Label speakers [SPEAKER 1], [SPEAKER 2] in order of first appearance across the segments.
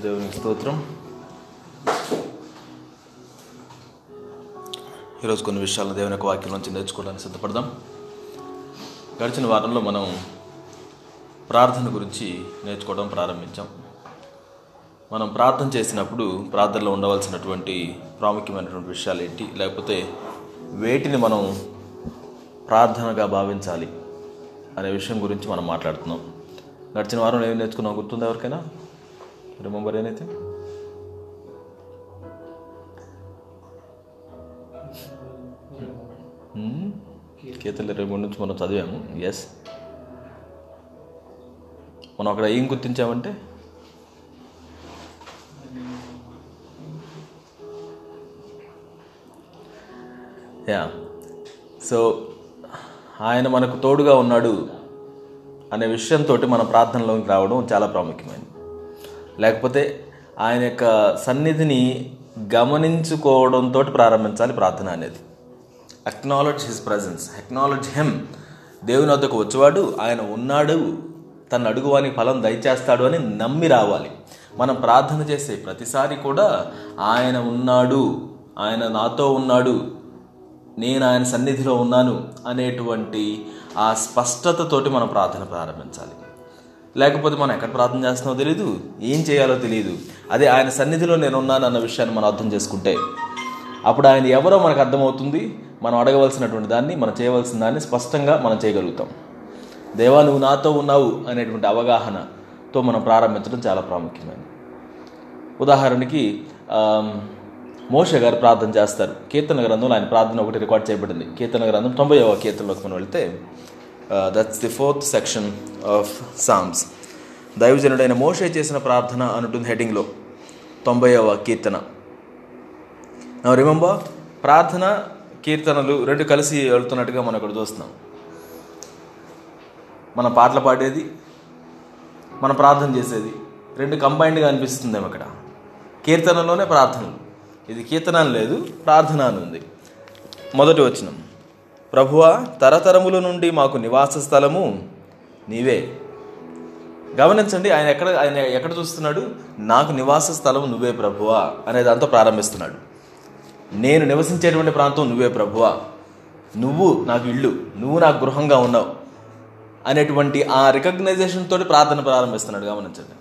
[SPEAKER 1] దేవుని స్తోత్రం. ఈరోజు కొన్ని విషయాలు దేవుని యొక్క వాక్యం నుంచి నేర్చుకోవడానికి సిద్ధపడదాం. గడిచిన వారంలో మనం ప్రార్థన గురించి నేర్చుకోవడం ప్రారంభించాం. మనం ప్రార్థన చేసినప్పుడు ప్రార్థనలో ఉండవలసినటువంటి ప్రాముఖ్యమైనటువంటి విషయాలు ఏంటి? లేకపోతే వేటిని మనం ప్రార్థనగా భావించాలి అనే విషయం గురించి మనం మాట్లాడుతున్నాం. గడిచిన వారం ఏం నేర్చుకున్నాం గుర్తుందా ఎవరికైనా? రిమెంబర్ ఏనైతే కీర్తన ఇరవై మూడు నుంచి మనం చదివాము ఎస్ మనం అక్కడ ఏం గుర్తించామంటే యా సో ఆయన మనకు తోడుగా ఉన్నాడు అనే విషయంతో మన ప్రార్థనలోకి రావడం చాలా ప్రాముఖ్యమైనది లేకపోతే ఆయన యొక్క సన్నిధిని గమనించుకోవడంతో ప్రారంభించాలి ప్రార్థన అనేది. Acknowledge his presence acknowledge him దేవుని వద్దకు వచ్చేవాడు ఆయన ఉన్నాడు తన అడుగువానికి ఫలం దయచేస్తాడు అని నమ్మి రావాలి. మనం ప్రార్థన చేసే ప్రతిసారి కూడా ఆయన ఉన్నాడు ఆయన నాతో ఉన్నాడు నేను ఆయన సన్నిధిలో ఉన్నాను అనేటువంటి ఆ స్పష్టతతోటి మనం ప్రార్థన ప్రారంభించాలి. లేకపోతే మనం ఎక్కడ ప్రార్థన చేస్తున్నామో తెలియదు ఏం చేయాలో తెలియదు అదే ఆయన సన్నిధిలో నేను ఉన్నాను అన్న విషయాన్ని మనం అర్థం చేసుకుంటే అప్పుడు ఆయన ఎవరో మనకు అర్థమవుతుంది మనం అడగవలసినటువంటి దాన్ని మనం చేయవలసిన దాన్ని స్పష్టంగా మనం చేయగలుగుతాం. దేవా నువ్వు నాతో ఉన్నావు అనేటువంటి అవగాహనతో మనం ప్రారంభించడం చాలా ప్రాముఖ్యమైనది. ఉదాహరణకి మోష గారు ప్రార్థన చేస్తారు. కీర్తన గ్రంథంలో ఆయన ప్రార్థన ఒకటి రికార్డ్ చేయబడింది. కీర్తన గ్రంథం తొంభైవ కీర్తనలోకి మనం వెళ్తే that's the fourth section of Psalms దైవజనుడైన మోషే చేసిన ప్రార్థన అనుంటుంది హెడింగ్లో తొంభైవ కీర్తన. రిమెంబర్ ప్రార్థన కీర్తనలు రెండు కలిసి వెళ్తున్నట్టుగా మనం ఇక్కడ చూస్తున్నాం. మన పాటలు పాడేది మన ప్రార్థన చేసేది రెండు కంబైన్డ్గా అనిపిస్తుంది ఇక్కడ. కీర్తనలోనే ప్రార్థనలు. ఇది కీర్తన లేదు ప్రార్థన అని ఉంది. మొదటి వచ్చినాం ప్రభువా తరతరముల నుండి మాకు నివాస స్థలము నీవే. గమనించండి ఆయన ఎక్కడ ఆయన ఎక్కడ చూస్తున్నాడు? నాకు నివాస స్థలం నువ్వే ప్రభువా అనే దాంతో ప్రారంభిస్తున్నాడు. నేను నివసించేటువంటి ప్రాంతం నువ్వే ప్రభువా. నువ్వు నాకు ఇల్లు నువ్వు నాకు గృహంగా ఉన్నావు అనేటువంటి ఆ రికగ్నైజేషన్ తోటి ప్రార్థన ప్రారంభిస్తున్నాడు. గమనించండి.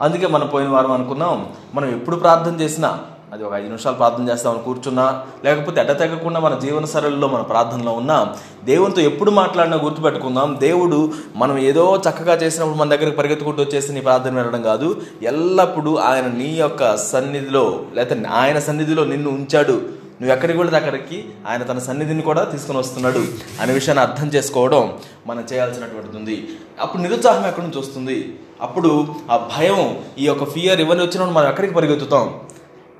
[SPEAKER 1] అందుకే మనం పోయిన వారం అనుకున్నాం మనం ఎప్పుడు ప్రార్థన చేసినా అది ఒక ఐదు నిమిషాలు ప్రార్థన చేస్తామని కూర్చున్నా లేకపోతే ఎడతెగకుండా మన జీవన సరళిలో మన ప్రార్థనలో ఉన్నా దేవునితో ఎప్పుడు మాట్లాడినా గుర్తుపెట్టుకుందాం. దేవుడు మనం ఏదో చక్కగా చేసినప్పుడు మన దగ్గరికి పరిగెత్తుకుంటూ వచ్చేసి నీ ప్రార్థన వినడం కాదు. ఎల్లప్పుడూ ఆయన నీ యొక్క సన్నిధిలో లేకపోతే ఆయన సన్నిధిలో నిన్ను ఉంచాడు. నువ్వు ఎక్కడికి వెళ్తే అక్కడికి ఆయన తన సన్నిధిని కూడా తీసుకొని వస్తున్నాడు అనే విషయాన్ని అర్థం చేసుకోవడం మనం చేయాల్సినటువంటిది ఉంది. అప్పుడు నిరుత్సాహం ఎక్కడి నుంచి వస్తుంది? అప్పుడు ఆ భయం ఈ యొక్క ఫియర్ ఇవన్నీ వచ్చినప్పుడు మనం ఎక్కడికి పరిగెత్తుతాం?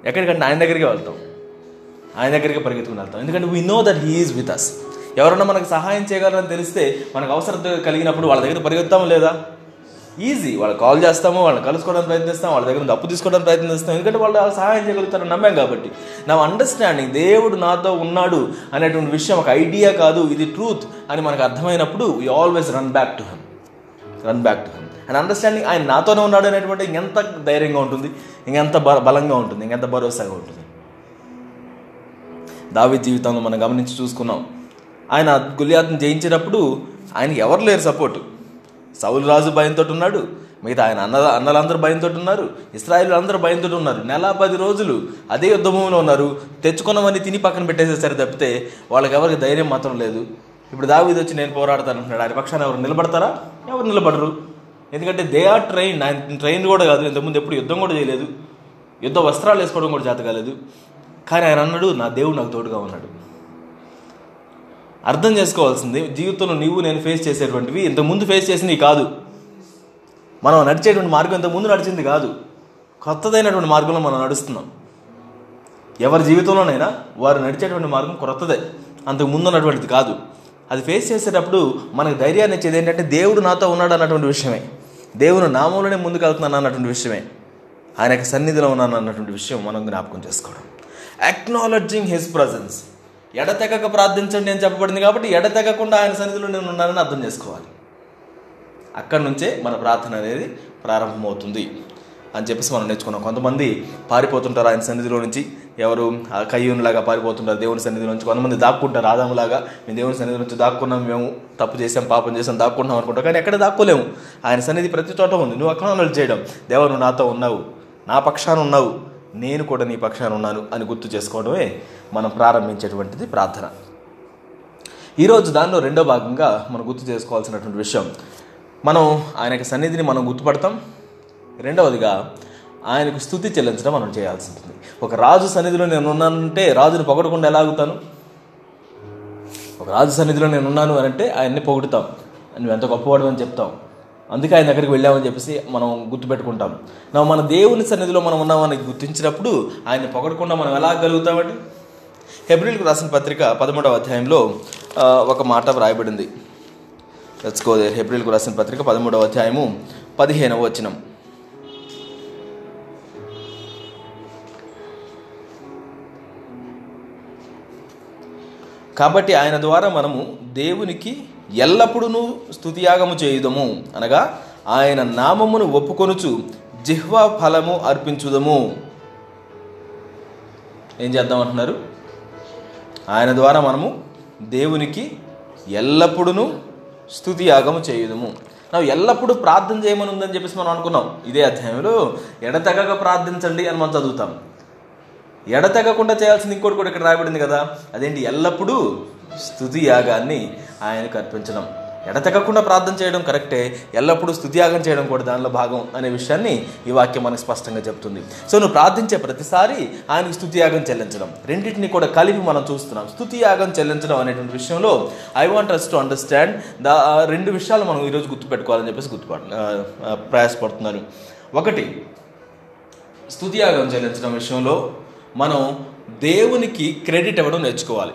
[SPEAKER 1] ఎక్కడికంటే ఆయన దగ్గరికి వెళ్తాం. ఆయన దగ్గరికి పరిగెత్తుకుని వెళ్తాం. ఎందుకంటే we know that he's with us ఎవరన్నా మనకు సహాయం చేయగలరని తెలిస్తే మనకు అవసరం కలిగినప్పుడు వాళ్ళ దగ్గర పరిగెత్తాము లేదా? ఈజీ వాళ్ళు కాల్ చేస్తాము వాళ్ళని కలుసుకోవడానికి ప్రయత్నిస్తాం వాళ్ళ దగ్గర అప్పు తీసుకోవడానికి ప్రయత్నిస్తాం. ఎందుకంటే వాళ్ళు సహాయం చేయగలుగుతారని నమ్మాం కాబట్టి. నా అండర్స్టాండింగ్ దేవుడు నాతో ఉన్నాడు అనేటువంటి విషయం ఒక ఐడియా కాదు ఇది ట్రూత్ అని మనకు అర్థమైనప్పుడు we always run back to him run back to him and understanding ఆయన నాతోనే ఉన్నాడు అనేటువంటి ఇంకెంత ధైర్యంగా ఉంటుంది ఇంకెంత బలంగా ఉంటుంది ఇంకెంత భరోసాగా ఉంటుంది. దావి జీవితంలో మనం గమనించి చూసుకున్నాం. ఆయన గులియాత్ని జయించినప్పుడు ఆయనకి ఎవరు లేరు సపోర్టు. సౌలు రాజు భయంతో ఉన్నాడు మిగతా ఆయన అన్న అన్నలందరూ భయంతో ఉన్నారు ఇస్రాయిల్ అందరూ భయంతో ఉన్నారు. నెల పది రోజులు అదే యుద్ధభూమిలో ఉన్నారు తెచ్చుకున్నవన్నీ తిని పక్కన పెట్టేసేసరి తప్పితే వాళ్ళకి ఎవరికి ధైర్యం మాత్రం లేదు. ఇప్పుడు దావీది వచ్చి నేను పోరాడతాను అంటున్నాడు. ఆయన పక్షాన ఎవరు నిలబడతారా? ఎవరు నిలబడరు? ఎందుకంటే దే ఆర్ ట్రైన్ ఆయన ట్రైన్ కూడా కాదు. ఇంతకుముందు ఎప్పుడు యుద్ధం కూడా చేయలేదు. యుద్ధ వస్త్రాలు వేసుకోవడం కూడా చేత కాలేదు. కానీ ఆయన అన్నాడు నా దేవుడు నాకు తోడుగా ఉన్నాడు. అర్థం చేసుకోవాల్సింది జీవితంలో నీవు నేను ఫేస్ చేసేటువంటివి ఇంతకుముందు ఫేస్ చేసినవి కాదు. మనం నడిచేటువంటి మార్గం ఇంతకుముందు నడిచింది కాదు. కొత్తదైనటువంటి మార్గంలో మనం నడుస్తున్నాం. ఎవరి జీవితంలోనైనా వారు నడిచేటువంటి మార్గం కొత్తదే. అంతకు ముందు ఉన్నటువంటిది కాదు. అది ఫేస్ చేసేటప్పుడు మనకు ధైర్యాన్ని ఇచ్చేది ఏంటంటే దేవుడు నాతో ఉన్నాడు అన్నటువంటి విషయమే. దేవుని నామంలోనే ముందుకు వెళ్తున్నాను అన్నటువంటి విషయమే. ఆయన యొక్క సన్నిధిలో ఉన్నాను అన్నటువంటి విషయం మనం జ్ఞాపకం చేసుకోవడం. అక్నాలజింగ్ హిస్ ప్రజెన్స్ ఎడతెగక ప్రార్థించండి అని చెప్పబడింది కాబట్టి ఎడతెగకుండా ఆయన సన్నిధిలో నేను ఉన్నానని అర్థం చేసుకోవాలి. అక్కడి నుంచే మన ప్రార్థన అనేది ప్రారంభమవుతుంది. అని చెప్పేసి మనం నేర్చుకున్నాం. కొంతమంది పారిపోతుంటారు ఆయన సన్నిధిలో నుంచి. ఎవరు ఆ పారిపోతుంటారు దేవుని సన్నిధి నుంచి కొంతమంది దాక్కుంటారు ఆదాములాగా. మేము దేవుని సన్నిధి నుంచి దాక్కున్నాం మేము తప్పు చేసాం పాపం చేసాం దాక్కుంటున్నాం అనుకుంటాం కానీ ఎక్కడ దాక్కోలేము. ఆయన సన్నిధి ప్రతి చోట ఉంది. నువ్వు అక్కడ చేయడం. దేవ నువ్వు నాతో ఉన్నావు. నా పక్షాన ఉన్నావు. నేను కూడా నీ పక్షాన ఉన్నాను అని గుర్తు చేసుకోవడమే మనం ప్రారంభించేటువంటిది ప్రార్థన. ఈరోజు దానిలో రెండో భాగంగా మనం గుర్తు చేసుకోవాల్సినటువంటి విషయం. మనం ఆయన సన్నిధిని మనం గుర్తుపడతాం. రెండవదిగా ఆయనకు స్థుతి చెల్లించడం మనం చేయాల్సి ఉంటుంది. ఒక రాజు సన్నిధిలో నేను ఉన్నానంటే రాజుని పొగడకుండా ఎలాగుతాను ఒక రాజు సన్నిధిలో నేను ఉన్నాను అని అంటే ఆయన్ని పొగుడుతాం. నువ్వు ఎంత గొప్పవాడు అని చెప్తాం. అందుకే ఆయన దగ్గరికి వెళ్ళామని చెప్పేసి మనం గుర్తుపెట్టుకుంటాం. నా మన దేవుని సన్నిధిలో మనం ఉన్నామని గుర్తించినప్పుడు ఆయన్ని పొగడకుండా మనం ఎలా గలుగుతామండి హెబ్రిల్కి రాసిన పత్రిక పదమూడవ అధ్యాయంలో ఒక మాట వ్రాయబడింది. లెట్స్ గో దేర్ హెబ్రిల్కు రాసిన పత్రిక పదమూడవ అధ్యాయము పదిహేనవ వచనం. కాబట్టి ఆయన ద్వారా మనము దేవునికి ఎల్లప్పుడూ స్థుతియాగము చేయుదము. అనగా ఆయన నామమును ఒప్పుకొనుచు జిహ్వా ఫలము అర్పించుదము. ఏం చేద్దాం అంటున్నారు? ఆయన ద్వారా మనము దేవునికి ఎల్లప్పుడూ స్థుతియాగము చేయుదము. నాకు ఎల్లప్పుడూ ప్రార్థన చేయమని ఉందని చెప్పేసి మనం అనుకున్నాం. ఇదే అధ్యాయంలో ఎడతెగక ప్రార్థించండి అని మనం చదువుతాం. ఎడతెగకుండా చేయాల్సింది ఇంకోటి కూడా ఇక్కడ రాయబడింది కదా. అదేంటి? ఎల్లప్పుడూ స్థుతి యాగాన్ని ఆయనకు అర్పించడం. ఎడతెగకుండా ప్రార్థన చేయడం కరెక్టే. ఎల్లప్పుడూ స్థుతియాగం చేయడం కూడా దానిలో భాగం అనే విషయాన్ని ఈ వాక్యం మనకు స్పష్టంగా చెప్తుంది. సో నువ్వు ప్రార్థించే ప్రతిసారి ఆయనకు స్థుతియాగం చెల్లించడం. రెండింటిని కూడా కలిపి మనం చూస్తున్నాం. స్థుతియాగం చెల్లించడం అనేటువంటి విషయంలో I want us to understand the రెండు విషయాలు మనం ఈరోజు గుర్తుపెట్టుకోవాలని చెప్పేసి గుర్తుపడ ప్రయాసపడుతున్నాను ఒకటి స్థుతియాగం చెల్లించడం విషయంలో మనం దేవునికి క్రెడిట్ ఇవ్వడం నేర్చుకోవాలి.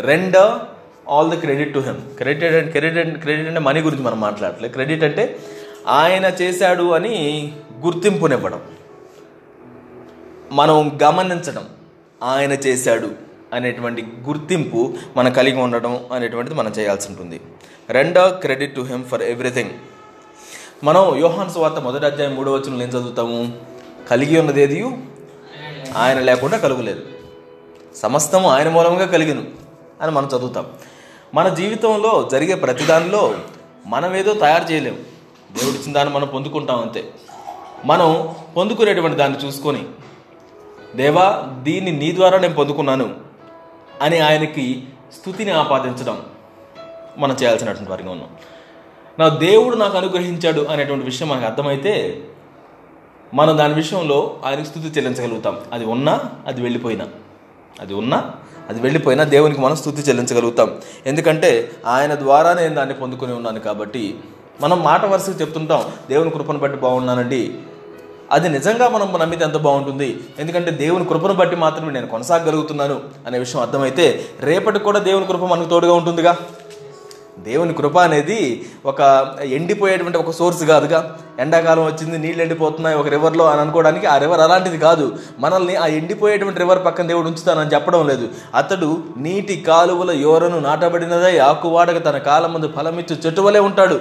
[SPEAKER 1] Render all the credit to him credit and credit credit అంటే మనీ గురించి మనం మాట్లాడలేదు క్రెడిట్ అంటే ఆయన చేశాడు అని గుర్తింపునివ్వడం. మనం గమనించడం ఆయన చేశాడు అనేటువంటి గుర్తింపు మనం కలిగి ఉండడం అనేటువంటిది మనం చేయాల్సి ఉంటుంది. రెండో credit to him for everything మనం యోహాన్ సువార్త మొదటి అధ్యాయం మూడో వచ్చిన ఏం చదువుతాము? కలిగి ఉన్నది ఏది ఆయన లేకుండా కలుగులేదు. సమస్తము ఆయన మూలంగా కలిగిను అని మనం చదువుతాం. మన జీవితంలో జరిగే ప్రతిదానిలో మనం ఏదో తయారు చేయలేము దేవుడిచ్చిన దాన్ని మనం పొందుకుంటాం అంతే. మనం పొందుకునేటువంటి దాన్ని చూసుకొని దేవా దీన్ని నీ ద్వారా నేను పొందుకున్నాను అని ఆయనకి స్థుతిని ఆపాదించడం మనం చేయాల్సినటువంటి వారిగా ఉన్నాం. నా దేవుడు నాకు అనుగ్రహించాడు అనేటువంటి విషయం మనకు అర్థమైతే మనం దాని విషయంలో ఆయనకు స్థుతి చెల్లించగలుగుతాం. అది ఉన్నా అది వెళ్ళిపోయినా. అది ఉన్నా అది వెళ్ళిపోయినా దేవునికి మనం స్థుతి చెల్లించగలుగుతాం. ఎందుకంటే ఆయన ద్వారా నేను దాన్ని పొందుకొని ఉన్నాను కాబట్టి మనం మాట వరుసగా చెప్తుంటాం దేవుని కృపను బట్టి బాగున్నానండి. అది నిజంగా మనం నమ్మితే ఎంత బాగుంటుంది? ఎందుకంటే దేవుని కృపను బట్టి మాత్రమే నేను కొనసాగలుగుతున్నాను అనే విషయం అర్థమైతే రేపటికి కూడా దేవుని కృప మనకు తోడుగా ఉంటుందిగా? దేవుని కృప అనేది ఒక ఎండిపోయేటువంటి ఒక సోర్స్ కాదుగా. ఎండాకాలం వచ్చింది నీళ్ళు ఎండిపోతున్నాయి ఒక రివర్లో అని అనుకోవడానికి ఆ రివర్ అలాంటిది కాదు. మనల్ని ఆ ఎండిపోయేటువంటి రివర్ పక్కన దేవుడు ఉంచుతానని చెప్పడం లేదు. అతడు నీటి కాలువల యోరను నాటబడినదే ఆకువాడక తన కాలం ముందు ఫలమిచ్చు చెట్టు ఉంటాడు.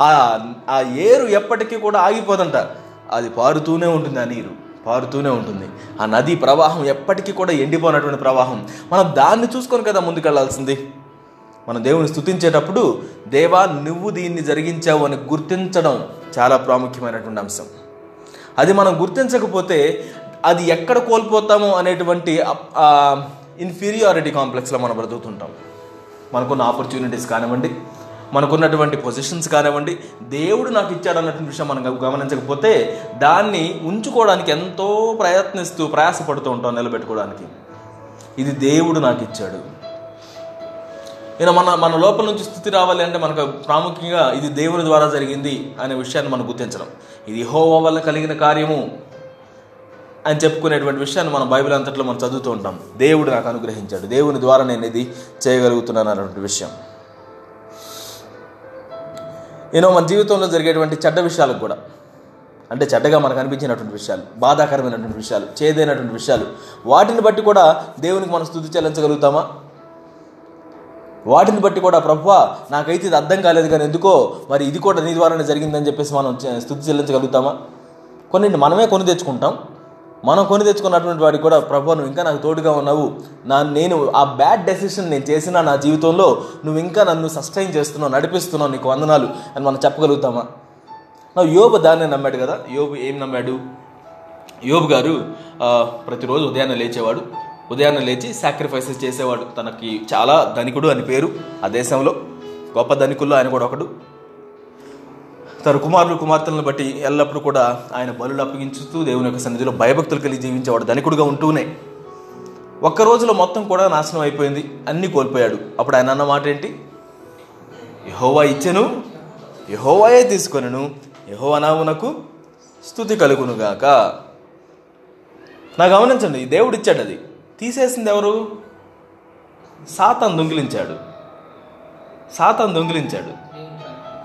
[SPEAKER 1] ఆ ఆ ఏరు ఎప్పటికీ కూడా ఆగిపోదంట. అది పారుతూనే ఉంటుంది ఆ నీరు పారుతూనే ఉంటుంది. ఆ నది ప్రవాహం ఎప్పటికీ కూడా ఎండిపోయినటువంటి ప్రవాహం. మనం దాన్ని చూసుకొని కదా ముందుకెళ్ళాల్సింది. మనం దేవుని స్థుతించేటప్పుడు దేవా నువ్వు దీన్ని జరిగించావు అని గుర్తించడం చాలా ప్రాముఖ్యమైనటువంటి అంశం. అది మనం గుర్తించకపోతే అది ఎక్కడ కోల్పోతామో అనేటువంటి ఇన్ఫీరియారిటీ కాంప్లెక్స్లో మనం బ్రతుకుతుంటాం. మనకున్న ఆపర్చునిటీస్ కానివ్వండి మనకున్నటువంటి పొజిషన్స్ కానివ్వండి దేవుడు నాకు ఇచ్చాడు అన్నటువంటి విషయం మనం గమనించకపోతే దాన్ని ఉంచుకోవడానికి ఎంతో ప్రయత్నిస్తూ ప్రయాసపడుతూ ఉంటాం నిలబెట్టుకోవడానికి. ఇది దేవుడు నాకు ఇచ్చాడు. నేను మన మన లోపల నుంచి స్థితి రావాలి అంటే మనకు ప్రాముఖ్యంగా ఇది దేవుని ద్వారా జరిగింది అనే విషయాన్ని మనం గుర్తించడం. ఇది హోవా వల్ల కలిగిన కార్యము అని చెప్పుకునేటువంటి విషయాన్ని మనం బైబిల్ అంతట్లో మనం చదువుతూ ఉంటాం. దేవుడు నాకు అనుగ్రహించాడు. దేవుని ద్వారా నేను ఇది చేయగలుగుతున్నాను అన్నటువంటి విషయం. ఏదో మన జీవితంలో జరిగేటువంటి చెడ్డ విషయాలకు కూడా అంటే చెడ్డగా మనకు అనిపించినటువంటి విషయాలు బాధాకరమైనటువంటి విషయాలు చేదైనటువంటి విషయాలు వాటిని బట్టి కూడా దేవునికి మనం స్థుతి చెల్లించగలుగుతామా? వాటిని బట్టి కూడా ప్రభువా నాకైతే ఇది అర్థం కాలేదు కానీ ఎందుకో మరి ఇది కూడా నీ ద్వారానే జరిగిందని చెప్పేసి మనం స్థుతి చెల్లించగలుగుతామా? కొన్నింటి మనమే కొని తెచ్చుకుంటాం. మనం కొని తెచ్చుకున్నటువంటి వాడికి కూడా ప్రభు నువ్వు ఇంకా నాకు తోడుగా ఉన్నావు. నా నేను ఆ బ్యాడ్ డెసిషన్ నేను చేసిన నా జీవితంలో నువ్వు ఇంకా నన్ను సస్టైన్ చేస్తున్నావు నడిపిస్తున్నావు నీకు వందనాలు అని మనం చెప్పగలుగుతామా? నా యోబు దాన్నే నమ్మాడు కదా. యోబు ఏం నమ్మాడు? యోబు గారు ప్రతిరోజు ఉదయాన్నే లేచేవాడు. ఉదయాన్నే లేచి సాక్రిఫైసెస్ చేసేవాడు. తనకి చాలా ధనికుడు అని పేరు. ఆ దేశంలో గొప్ప ధనికుల్లో ఆయన కూడా ఒకడు. తన కుమారులు కుమార్తెలను బట్టి ఎల్లప్పుడూ కూడా ఆయన బలులు అప్పగించుతూ దేవుని యొక్క సన్నిధిలో భయభక్తులు కలిగి జీవించేవాడు ధనికుడుగా ఉంటూనే. ఒక్క రోజులో మొత్తం కూడా నాశనం అయిపోయింది. అన్నీ కోల్పోయాడు. అప్పుడు ఆయన అన్న మాట ఏంటి? యహోవా ఇచ్చెను యహోవాయే తీసుకొనను యహోవా నామునకు స్థుతి కలుగునుగాక. నా గమనించండి దేవుడు ఇచ్చాడు అది. తీసేసింది ఎవరు? సాతాన్ దొంగిలించాడు. సాతాన్ దొంగిలించాడు.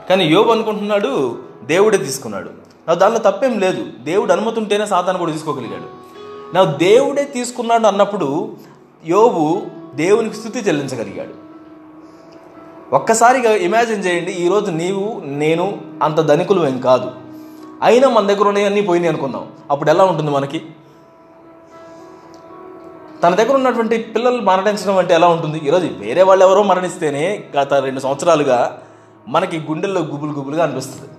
[SPEAKER 1] కానీ యోబు అనుకుంటున్నాడు దేవుడే తీసుకున్నాడు. నా దానిలో తప్పేం లేదు. దేవుడు అనుమతి ఉంటేనే సాతాను కూడా తీసుకోగలిగాడు. నా దేవుడే తీసుకున్నాడు అన్నప్పుడు యోబు దేవునికి స్థుతి చెల్లించగలిగాడు. ఒక్కసారిగా ఇమాజిన్ చేయండి ఈరోజు నీవు నేను అంత ధనికులు ఏం కాదు. అయినా మన దగ్గర ఉన్నాయన్నీ పోయినాయి అనుకుందాం. అప్పుడు ఎలా ఉంటుంది మనకి? తన దగ్గర ఉన్నటువంటి పిల్లలు మరణించడం అంటే ఎలా ఉంటుంది? ఈరోజు వేరే వాళ్ళు ఎవరో మరణిస్తేనే గత రెండు సంవత్సరాలుగా మనకి గుండెల్లో గుబులు గుబులుగా అనిపిస్తుంది.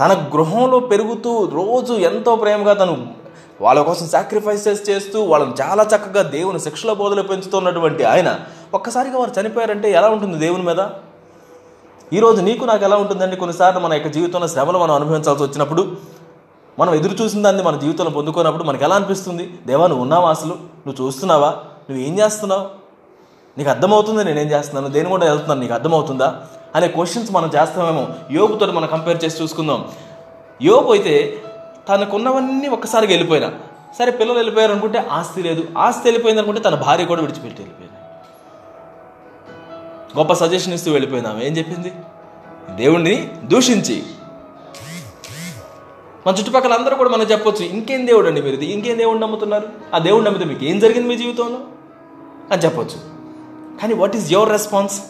[SPEAKER 1] తన గృహంలో పెరుగుతూ రోజు ఎంతో ప్రేమగా తను వాళ్ళ కోసం సాక్రిఫైసెస్ చేస్తూ వాళ్ళని చాలా చక్కగా దేవుని శిక్షల బోధలు పెంచుతున్నటువంటి ఆయన ఒక్కసారిగా వారు చనిపోయారంటే ఎలా ఉంటుంది దేవుని మీద? ఈరోజు నీకు నాకు ఎలా ఉంటుందండి? కొన్నిసార్లు మన యొక్క జీవితంలో శ్రమలు మనం అనుభవించాల్సి వచ్చినప్పుడు మనం ఎదురు చూసిన దాన్ని మన జీవితంలో పొందుకున్నప్పుడు మనకు ఎలా అనిపిస్తుంది? దేవా నువ్వు ఉన్నావా అసలు? నువ్వు చూస్తున్నావా? నువ్వు ఏం చేస్తున్నావు? నీకు అర్థమవుతుంది నేనేం చేస్తున్నాను? దేని కూడా వెళ్తున్నాను? నీకు అర్థమవుతుందా? అనే క్వశ్చన్స్ మనం చేస్తామేమో యోగుతో మనం కంపేర్ చేసి చూసుకుందాం. యోగు అయితే తనకున్నవన్నీ ఒక్కసారిగా వెళ్ళిపోయినా. సరే పిల్లలు వెళ్ళిపోయారు అనుకుంటే ఆస్తి లేదు. ఆస్తి వెళ్ళిపోయింది అనుకుంటే తన భార్య కూడా విడిచిపెట్టి వెళ్ళిపోయింది. గొప్ప సజెషన్ ఇస్తూ వెళ్ళిపోయిందాం ఏం చెప్పింది? దేవుణ్ణి దూషించి మన చుట్టుపక్కల అందరూ కూడా మనం చెప్పొచ్చు ఇంకేం దేవుడు అండి మీరు? ఇంకేం దేవుడు నమ్ముతున్నారు? ఆ దేవుడు నమ్మితే మీకు ఏం జరిగింది మీ జీవితంలో? అని చెప్పొచ్చు. కానీ వాట్ ఈస్ యువర్ రెస్పాన్స్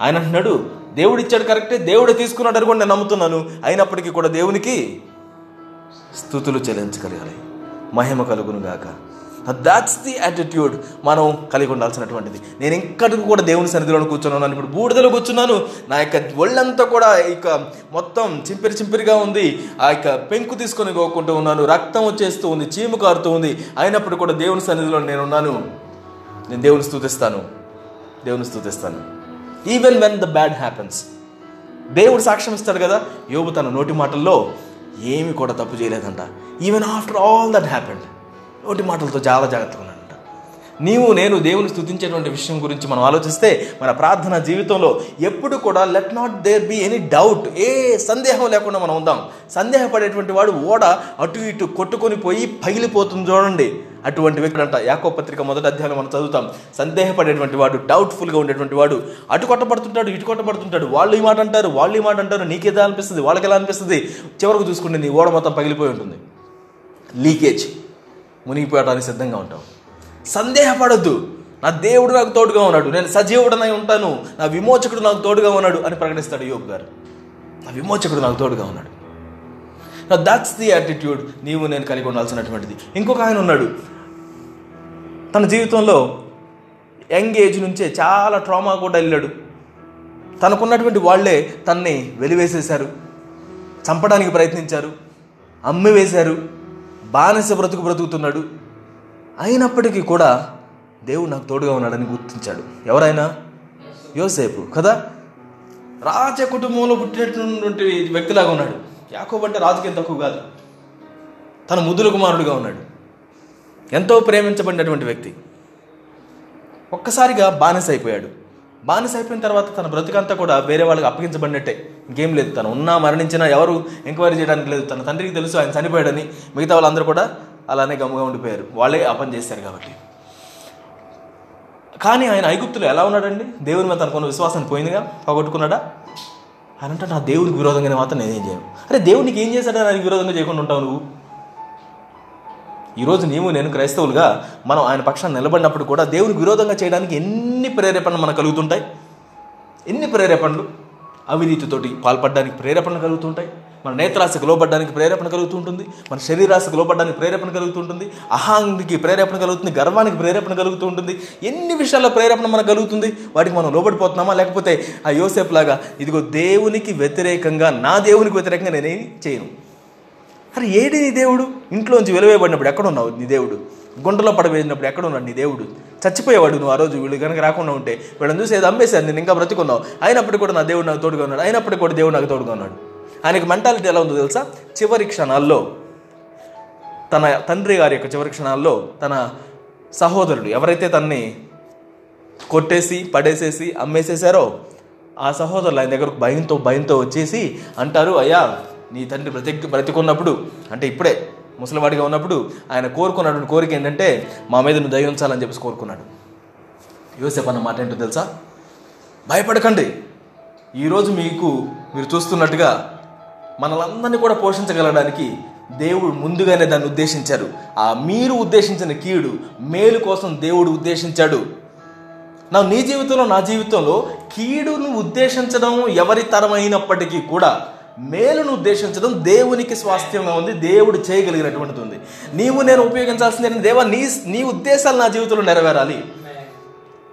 [SPEAKER 1] ఆయన అంటున్నాడు దేవుడు ఇచ్చాడు కరెక్టే దేవుడు తీసుకున్నాడు అని కూడా నేను నమ్ముతున్నాను. అయినప్పటికీ కూడా దేవునికి స్థుతులు చెల్లించగలగాలి. మహిమ కలుగును గాక దాట్స్ ది యాటిట్యూడ్ మనం కలిగి ఉండాల్సినటువంటిది. నేను ఇంకటికి కూడా దేవుని సన్నిధిలో కూర్చున్నాను. ఇప్పుడు బూడిదలో కూర్చున్నాను. నా యొక్క ఒళ్ళంతా కూడా ఇక మొత్తం చింపిరి చింపిరిగా ఉంది. ఆ యొక్క పెంకు తీసుకొని కోకుంటూ ఉన్నాను. రక్తం వచ్చేస్తూ ఉంది. చీము కారుతూ ఉంది. అయినప్పుడు కూడా దేవుని సన్నిధిలో నేను ఉన్నాను. నేను దేవుని స్థుతిస్తాను. దేవుని స్థుతిస్తాను. Even when the bad happens దేవుడు సాక్ష్యం ఇస్తాడు కదా? యోబు తన నోటి మాటల్లో ఏమి కూడా తప్పు చేయలేదంట. Even after all that happened నోటి మాటలతో చాలా జాగ్రత్తగా ఉన్నాడంట నీవు నేను దేవుని స్థుతించేటువంటి విషయం గురించి మనం ఆలోచిస్తే మన ప్రార్థన జీవితంలో ఎప్పుడు కూడా let not there be any doubt ఏ సందేహం లేకుండా మనం ఉందాం. సందేహపడేటువంటి వాడు ఓడ అటు ఇటు కొట్టుకొని పోయి పగిలిపోతుంది చూడండి. అటువంటి వ్యక్తులు అంట యాకో పత్రిక మొదటి అధ్యాయం మనం చదువుతాం. సందేహపడేటువంటి వాడు డౌట్ఫుల్గా ఉండేటువంటి వాడు అటు కొట్టబడుతుంటాడు ఇటు కొట్టబడుతుంటాడు. వాళ్ళు ఈ మాట అంటారు వాళ్ళు ఈ మాట అంటారు నీకేదా అనిపిస్తుంది వాళ్ళకి ఎలా అనిపిస్తుంది? చివరకు చూసుకుంటే నీ ఓడ మొత్తం పగిలిపోయి ఉంటుంది. లీకేజ్. మునిగిపోవడానికి సిద్ధంగా ఉంటాం సందేహపడద్దు. నా దేవుడు నాకు తోడుగా ఉన్నాడు. నేను సజీవుడనై ఉంటాను. నా విమోచకుడు నాకు తోడుగా ఉన్నాడు అని ప్రకటిస్తాడు యోగ్ గారు. నా విమోచకుడు నాకు తోడుగా ఉన్నాడు. నా దాట్స్ ది యాటిట్యూడ్ నీవు నేను కలిగి ఉండాల్సినటువంటిది. ఇంకొక ఆయన ఉన్నాడు. తన జీవితంలో యంగ్ ఏజ్ నుంచే చాలా ట్రామా కూడా వెళ్ళాడు తనకున్నటువంటి వాళ్ళే తన్ని వెలివేసేశారు. చంపడానికి ప్రయత్నించారు. అమ్మి వేశారు. బానిస బ్రతుకు బ్రతుకుతున్నాడు. అయినప్పటికీ కూడా దేవుడు నాకు తోడుగా ఉన్నాడని గుర్తించాడు. ఎవరైనా? యోసేపు కదా? రాజ కుటుంబంలో పుట్టినటువంటి వ్యక్తిలాగా ఉన్నాడు. యాకోబ్ అంటే రాజుకేం తక్కువ కాదు. తన ముద్దుల కుమారుడుగా ఉన్నాడు. ఎంతో ప్రేమించబడినటువంటి వ్యక్తి. ఒక్కసారిగా బానిస అయిపోయాడు. బానిస అయిపోయిన తర్వాత తన బ్రతుకంతా కూడా వేరే వాళ్ళకి అప్పగించబడినట్టే. ఇంకేం లేదు తను ఉన్నా మరణించినా ఎవరు ఎంక్వైరీ చేయడానికి లేదు. తన తండ్రికి తెలుసు ఆయన చనిపోయాడని మిగతా వాళ్ళందరూ కూడా అలానే గమ్ముగా ఉండిపోయారు. వాళ్ళే ఆ చేశారు కాబట్టి. కానీ ఆయన ఐగుప్తులు ఎలా ఉన్నాడండి? దేవుని మీద తనకున్న విశ్వాసం పోయిందిగా? పోగొట్టుకున్నాడా? అని అంటే నా దేవుడికి విరోధంగానే మాత్రం నేనేం చేయను. అరే దేవునికి ఏం చేశాడో? ఆయనకి విరోధంగా చేయకుండా ఉంటావు నువ్వు. ఈరోజు నీవు నేను క్రైస్తవులుగా మనం ఆయన పక్షాన్ని నిలబడినప్పుడు కూడా దేవునికి విరోధంగా చేయడానికి ఎన్ని ప్రేరేపణలు మనకు కలుగుతుంటాయి? ఎన్ని ప్రేరేపణలు? అవినీతితోటి పాల్పడడానికి ప్రేరేపణలు కలుగుతుంటాయి. మన నేత్రాశకు లోపడడానికి ప్రేరేపణ కలుగుతూ ఉంటుంది మన శరీరాశకు లోపడడానికి ప్రేరేపణ కలుగుతూ ఉంటుంది అహానికి ప్రేరేపణ కలుగుతుంది. గర్వానికి ప్రేరేపణ కలుగుతూ ఉంటుంది ఎన్ని విషయాల్లో ప్రేరేపణ మనకు కలుగుతుంది? వాటికి మనం లోబడిపోతున్నామా? లేకపోతే ఆ యోసేపు లాగా ఇదిగో దేవునికి వ్యతిరేకంగా నా దేవునికి వ్యతిరేకంగా నేనేం చేయను. అరే ఏడి నీ దేవుడు? ఇంట్లోంచి వెలువేయబడినప్పుడు ఎక్కడ ఉన్నావు నీ దేవుడు? గుంటలో పడవేసినప్పుడు ఎక్కడ ఉన్నాడు నీ దేవుడు? చచ్చిపోయేవాడు నువ్వు ఆ రోజు వీళ్ళు కనుక రాకుండా ఉంటే. వీళ్ళని చూసి ఏదో అమ్మేశాను నేను ఇంకా బ్రతికున్నావు. అయినప్పటికీ కూడా నా దేవుడు నాకు తోడుగా ఉన్నాడు. అయినప్పటికీ కూడా దేవుడు నాకు తోడుగా ఉన్నాడు. ఆయనకి మెంటాలిటీ ఎలా ఉందో తెలుసా? చివరి క్షణాల్లో తన తండ్రి గారి యొక్క చివరి క్షణాల్లో తన సహోదరుడు ఎవరైతే తన్ని కొట్టేసి పడేసేసి అమ్మేసేసారో ఆ సహోదరులు ఆయన దగ్గరకు భయంతో భయంతో వచ్చేసి అంటారు అయ్యా నీ తండ్రి బ్రతిక్ బ్రతికున్నప్పుడు అంటే ఇప్పుడే ముసలివాడిగా ఉన్నప్పుడు ఆయన కోరుకున్నటువంటి కోరిక ఏంటంటే మా మీద నువ్వు దయ ఉంచాలని చెప్పేసి కోరుకున్నాడు. యోసేపు అన్న మాట ఏంటో తెలుసా? భయపడకండి. ఈరోజు మీకు మీరు చూస్తున్నట్టుగా మనలందరినీ కూడా పోషించగలడానికి దేవుడు ముందుగానే దాన్ని ఉద్దేశించారు. ఆ మీరు ఉద్దేశించిన కీడు మేలు కోసం దేవుడు ఉద్దేశించాడు. నా నీ జీవితంలో నా జీవితంలో కీడును ఉద్దేశించడం ఎవరి తరమైనప్పటికీ కూడా మేలును ఉద్దేశించడం దేవునికి స్వాస్థ్యంగా ఉంది దేవుడు చేయగలిగినటువంటిది ఉంది. నీవు నేను ఉపయోగించాల్సింది ఏంటంటే, దేవా నీ నీ ఉద్దేశాలు నా జీవితంలో నెరవేరాలి.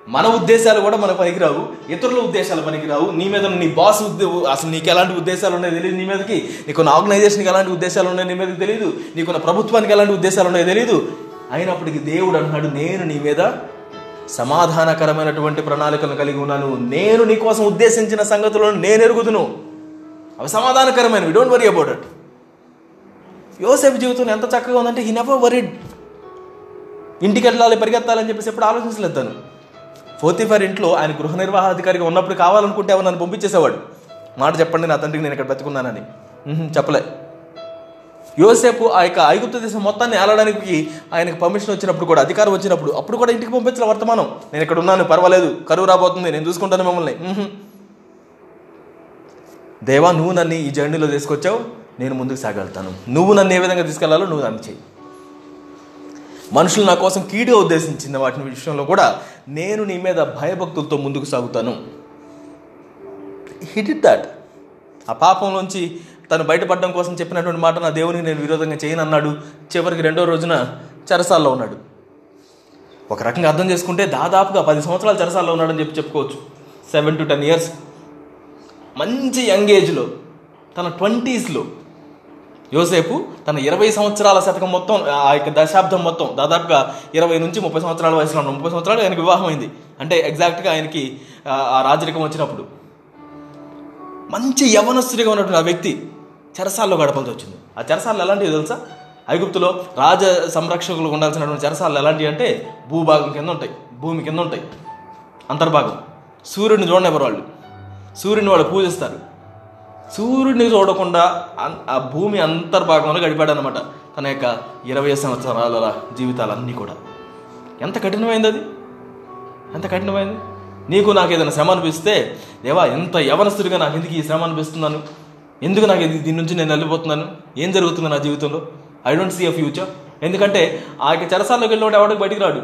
[SPEAKER 1] మన ఉద్దేశాలు కూడా మనకు పనికిరావు ఇతరుల ఉద్దేశాలు పనికిరావు. నీ మీద నీ బాస్ అసలు నీకు ఎలాంటి ఉద్దేశాలు ఉన్నాయో తెలియదు నీ మీదకి. నీకున్న ఆర్గనైజేషన్కి ఎలాంటి ఉద్దేశాలు ఉన్నాయో నీ మీదకి తెలియదు. నీకున్న ప్రభుత్వానికి ఎలాంటి ఉద్దేశాలు ఉన్నాయో తెలియదు. అయినప్పటికీ దేవుడు అన్నాడు నేను నీ మీద సమాధానకరమైనటువంటి ప్రణాళికలను కలిగి ఉన్నాను. నేను నీ కోసం ఉద్దేశించిన సంగతులను నేను ఎరుగుదును. అవి సమాధానకరమైనవి. డోంట్ వరీ అబౌట్ ఇట్ యోసేపు జీవితం ఎంత చక్కగా ఉందంటే హీ నెవర్ వరీడ్ ఇంటికి వెళ్ళాలి పరిగెత్తాలని చెప్పేసి ఎప్పుడు ఆలోచించలేదు తను. ఫోర్తిఫర్ ఇంట్లో ఆయన గృహ నిర్వాహాధికారిగా ఉన్నప్పుడు కావాలనుకుంటే ఎవరు నన్ను పంపించేసేవాడు? మాట చెప్పండి నా తండ్రికి నేను ఇక్కడ బ్రతుకున్నానని చెప్పలే. యోసేపు ఆ యొక్క ఐగుప్త దేశం మొత్తాన్ని ఏలడానికి ఆయనకు పర్మిషన్ వచ్చినప్పుడు కూడా అధికారం వచ్చినప్పుడు అప్పుడు కూడా ఇంటికి పంపించిన వర్తమానం. నేను ఇక్కడ ఉన్నాను పర్వాలేదు. కరువు రాబోతుంది నేను చూసుకుంటాను మిమ్మల్ని. దేవా నువ్వు నన్ను ఈ జర్నీలో తీసుకొచ్చావు నేను ముందుకు సాగలుగుతాను. నువ్వు నన్ను ఏ విధంగా తీసుకెళ్ళాలో నువ్వు నన్ను చెయ్యి. మనుషులు నా కోసం కీడుగా ఉద్దేశించిన వాటిని విషయంలో కూడా నేను నీ మీద భయభక్తులతో ముందుకు సాగుతాను. హిట్ ఇట్ ఆ పాపంలోంచి తను బయటపడడం కోసం చెప్పినటువంటి మాట నా దేవునికి నేను విరోధంగా చేయను అన్నాడు చివరికి రెండో రోజున చెరసాల్లో ఉన్నాడు. ఒక రకంగా అర్థం చేసుకుంటే దాదాపుగా పది సంవత్సరాలు చెరసాల్లో ఉన్నాడని చెప్పి చెప్పుకోవచ్చు. సెవెన్ టు టెన్ ఇయర్స్ మంచి యంగ్ ఏజ్లో తన ట్వంటీస్లో యోసేపు తన ఇరవై సంవత్సరాల శతకం మొత్తం ఆ యొక్క దశాబ్దం మొత్తం దాదాపుగా ఇరవై నుంచి ముప్పై సంవత్సరాల వయసులో ఉన్న ముప్పై సంవత్సరాలు ఆయనకి వివాహం అయింది అంటే ఎగ్జాక్ట్గా ఆయనకి ఆ, రాజరికం వచ్చినప్పుడు. మంచి యవనస్తుడిగా ఉన్నటువంటి ఆ వ్యక్తి చెరసాల్లో గడపాల్సి వచ్చింది. ఆ చెరసాలు ఎలాంటివి తెలుసా? ఐగుప్తులో రాజ సంరక్షకులు ఉండాల్సినటువంటి చెరసాలు ఎలాంటివి అంటే భూభాగం కింద ఉంటాయి భూమి కింద ఉంటాయి అంతర్భాగం. సూర్యుడిని చూడనివ్వరు వాళ్ళు. సూర్యుని వాళ్ళు పూజిస్తారు. సూర్యుడిని చూడకుండా అన్- ఆ భూమి అంతర్భాగంలో గడిపాడు అనమాట తన యొక్క ఇరవై సంవత్సరాల జీవితాలన్నీ కూడా. ఎంత కఠినమైంది అది? ఎంత కఠినమైంది? నీకు నాకు ఏదైనా శ్రమ అనిపిస్తే దేవా ఎంత యవనస్తుడిగా నాకు ఎందుకు ఈ శ్రమ అనిపిస్తున్నాను? ఎందుకు నాకు ఇది దీని నుంచి నేను వెళ్ళిపోతున్నాను? ఏం జరుగుతుంది నా జీవితంలో? I don't see a future ఎందుకంటే ఆ యొక్క చెరసాల్లోకి వెళ్ళినప్పుడు ఎవడికి బయటికి రాడు.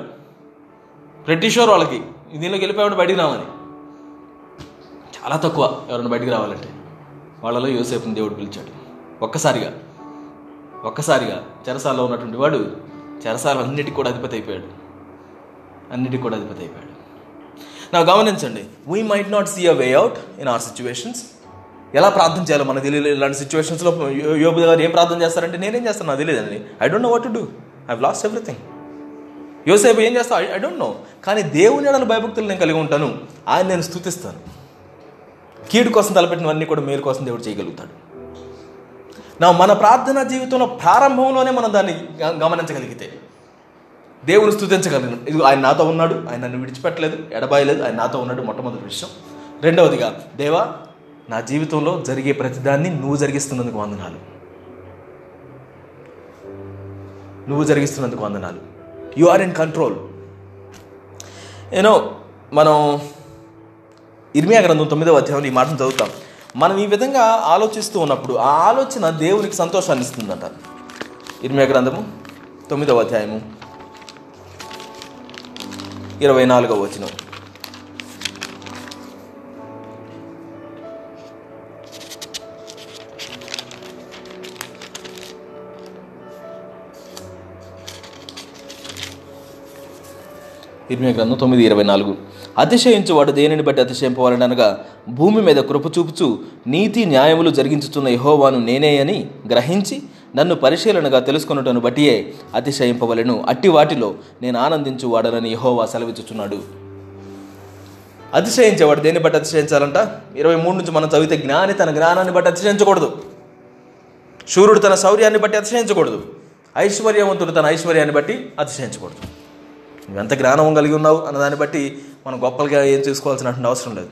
[SPEAKER 1] బ్రిటిషోర్ వాళ్ళకి. దీనిలోకి వెళ్ళిపోయాడు బయటికి రావని చాలా తక్కువ ఎవరైనా బయటికి రావాలంటే. వాళ్ళలో యోసేపుని దేవుడు పిలిచాడు. ఒక్కసారిగా ఒక్కసారిగా చెరసాలలో ఉన్నటువంటి వాడు చెరసాల అన్నిటికి కూడా అధిపతి అయిపోయాడు. అన్నిటికి కూడా అధిపతి అయిపోయాడు. నా గమనించండి we might not see a way out in our situations ఎలా ప్రార్థన చేయాలో మనకు తెలియదు. ఇలాంటి సిచ్యువేషన్స్లో యోబు గారు ఏం ప్రార్థన చేస్తారంటే నేనేం చేస్తాను నాకు తెలియదండి I don't know what to do I lost everything యోసేపు ఏం చేస్తా ఐ డోంట్ నో కానీ దేవుని ఎడల భయభక్తులు నేను కలిగి ఉంటాను. ఆయన నేను స్థుతిస్తాను. కీడు కోసం తలపెట్టినవన్నీ కూడా మేలు కోసం దేవుడు చేయగలుగుతాడు. నా మన ప్రార్థనా జీవితంలో ప్రారంభంలోనే మనం దాన్ని గ- గమనించగలిగితే దేవుని స్థుతించగలిగిన ఇది ఆయన నాతో ఉన్నాడు ఆయన నన్ను విడిచిపెట్టలేదు ఎడబాయలేదు ఆయన నాతో ఉన్నాడు మొట్టమొదటి విషయం. రెండవదిగా దేవా నా జీవితంలో జరిగే ప్రతిదాన్ని నువ్వు జరిగిస్తున్నందుకు వందనాలు. నువ్వు జరిగిస్తున్నందుకు వందనాలు. You are in control you know మనం ఇర్మియా గ్రంథం తొమ్మిదవ అధ్యాయంలో ఈ మాటను చదువుతాం. మనం ఈ విధంగా ఆలోచిస్తూ ఉన్నప్పుడు ఆ ఆలోచన దేవునికి సంతోషాన్ని ఇస్తుందంట. ఇర్మియా గ్రంథము తొమ్మిదవ అధ్యాయము ఇరవై నాలుగవ వచనం. ఇర్మియా గ్రంథం తొమ్మిది ఇరవై నాలుగు అతిశయించువాడు దేనిని బట్టి అతిశయింపవాలనగా అనగా భూమి మీద కృప చూపుచు నీతి న్యాయములు జరిగించుతున్న యహోవాను నేనే అని గ్రహించి నన్ను పరిశీలనగా తెలుసుకున్నటను బట్టియే అతిశయింపవలను. అట్టి వాటిలో నేను ఆనందించు వాడనని యహోవా సెలవిచ్చుచున్నాడు. అతిశయించేవాడు దేన్ని బట్టి అతిశయించాలంట? ఇరవై మూడు నుంచి మనం చదివితే జ్ఞాని తన జ్ఞానాన్ని బట్టి అతిశయించకూడదు. శూరుడు తన శౌర్యాన్ని బట్టి అతిశయించకూడదు. ఐశ్వర్యవంతుడు తన ఐశ్వర్యాన్ని బట్టి అతిశయించకూడదు. ఎంత జ్ఞానం కలిగి ఉన్నావు అన్నదాన్ని బట్టి మనం గొప్పలుగా ఏం చేసుకోవాల్సినటువంటి అవసరం లేదు.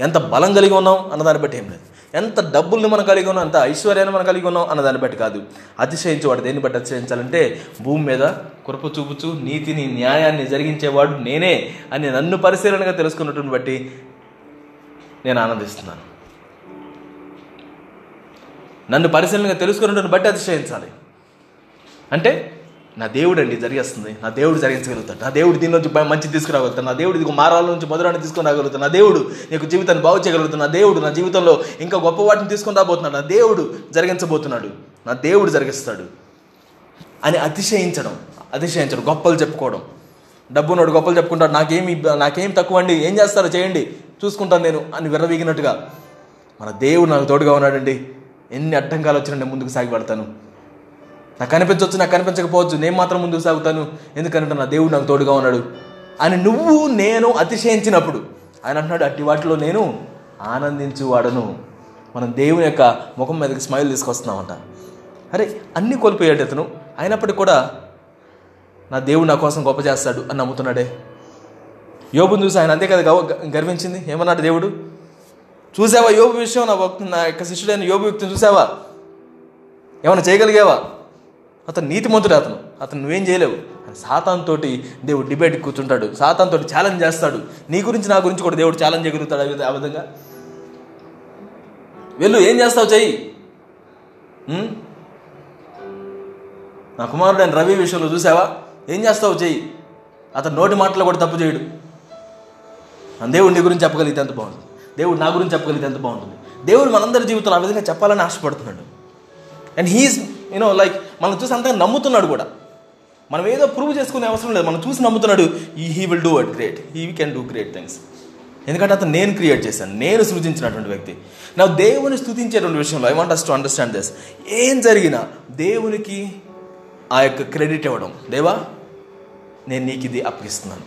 [SPEAKER 1] ఎంత బలం కలిగి ఉన్నాం అన్నదాన్ని బట్టి ఏం లేదు. ఎంత డబ్బుల్ని మనం కలిగి ఉన్నాం ఎంత ఐశ్వర్యాన్ని మనం కలిగి ఉన్నాం అన్నదాన్ని బట్టి కాదు. అతిశయించేవాడు దేన్ని బట్టి అతిశయించాలంటే భూమి మీద కృప చూపుచు నీతిని న్యాయాన్ని జరిగించేవాడు నేనే అని నన్ను పరిశీలనగా తెలుసుకున్నటువంటి బట్టి నేను ఆనందిస్తున్నాను. నన్ను పరిశీలనగా తెలుసుకున్నటువంటి బట్టి అతిశయించాలి. అంటే నా దేవుడు అండి జరిగేస్తుంది. నా దేవుడు జరిగించగలుగుతాడు. నా దేవుడు దీని నుంచి మంచి తీసుకురాగలుగుతాడు. నా దేవుడు ఇది మారాల నుంచి మధురాన్ని తీసుకుని రాగలుగుతాడు. నా దేవుడు నీకు జీవితాన్ని బాగు చేయగలుగుతాడు. నా దేవుడు నా జీవితంలో ఇంకా గొప్ప వాటిని తీసుకుని రాబోతున్నాడు. నా దేవుడు జరిగించబోతున్నాడు. నా దేవుడు జరిగిస్తాడు అని అతిశయించడం అతిశయించడం గొప్పలు చెప్పుకోవడం. డబ్బునోడు గొప్పలు చెప్పుకుంటాడు. నాకేమి నాకేం తక్కువ అండి. ఏం చేస్తారో చేయండి. చూసుకుంటాను నేను అని విర్రవీగినట్టుగా. మన దేవుడు నాకు తోడుగా ఉన్నాడండి. ఎన్ని అడ్డంకాలు వచ్చినా నేను ముందుకు సాగిపడతాను. నాకు కనిపించవచ్చు నాకు కనిపించకపోవచ్చు నేను మాత్రం ముందుకు సాగుతాను. ఎందుకంటే నా దేవుడు నాకు తోడుగా ఉన్నాడు. అని నువ్వు నేను అతిశయించినప్పుడు ఆయన అంటున్నాడు అట్టి వాటిలో నేను ఆనందించువాడను. మనం దేవుని యొక్క ముఖం మీదకి స్మైల్ తీసుకొస్తున్నామంట. అరే అన్నీ కోల్పోయాడు అతను. అయినప్పటికీ కూడా నా దేవుడు నా కోసం గొప్ప చేస్తాడు అని నమ్ముతున్నాడే. యోగును చూసి ఆయన అంతే కదా గర్వించింది. ఏమన్నాడు దేవుడు? చూసావా యోగు విషయం? నా భక్తు నా యొక్క శిష్యుడైన యోగు వ్యక్తిని చూసావా? ఏమైనా చేయగలిగావా? అతను నీతిమంతుడు అతను. అతను నువ్వేం చేయలేవు. సాతాంతో దేవుడు డిబేట్ కూర్చుంటాడు. సాతాన్ తోటి ఛాలెంజ్ చేస్తాడు. నీ గురించి నా గురించి కూడా దేవుడు ఛాలెంజ్ చేయగలుగుతాడు ఆ విధంగా. వెళ్ళు ఏం చేస్తావు చెయ్యి. నా నా ఆయన రవి విషయంలో చూసావా? ఏం చేస్తావు చెయ్యి. అతను నోటి మాటలు కూడా తప్పు చేయడు. దేవుడు నీ గురించి చెప్పగలిగితే ఎంత బాగుంటుంది? దేవుడు నా గురించి చెప్పగలిగితే ఎంత బాగుంటుంది? దేవుడు మనందరి జీవితంలో ఆ విధంగా చెప్పాలని ఆశపడుతున్నాడు. అండ్ హీఈస్ యూనో లైక్ మనం చూసి అంతగా నమ్ముతున్నాడు కూడా. మనం ఏదో ప్రూవ్ చేసుకునే అవసరం లేదు. మనం చూసి నమ్ముతున్నాడు ఈ he will do it great he can do great things ఎందుకంటే అతను నేను క్రియేట్ చేశాను. నేను సృజించినటువంటి వ్యక్తి. నా దేవుని స్థుతించేటువంటి విషయంలో I want us to understand this ఏం జరిగినా దేవునికి ఆ యొక్క క్రెడిట్ ఇవ్వడం దేవా నేను నీకు ఇది అప్పగిస్తున్నాను.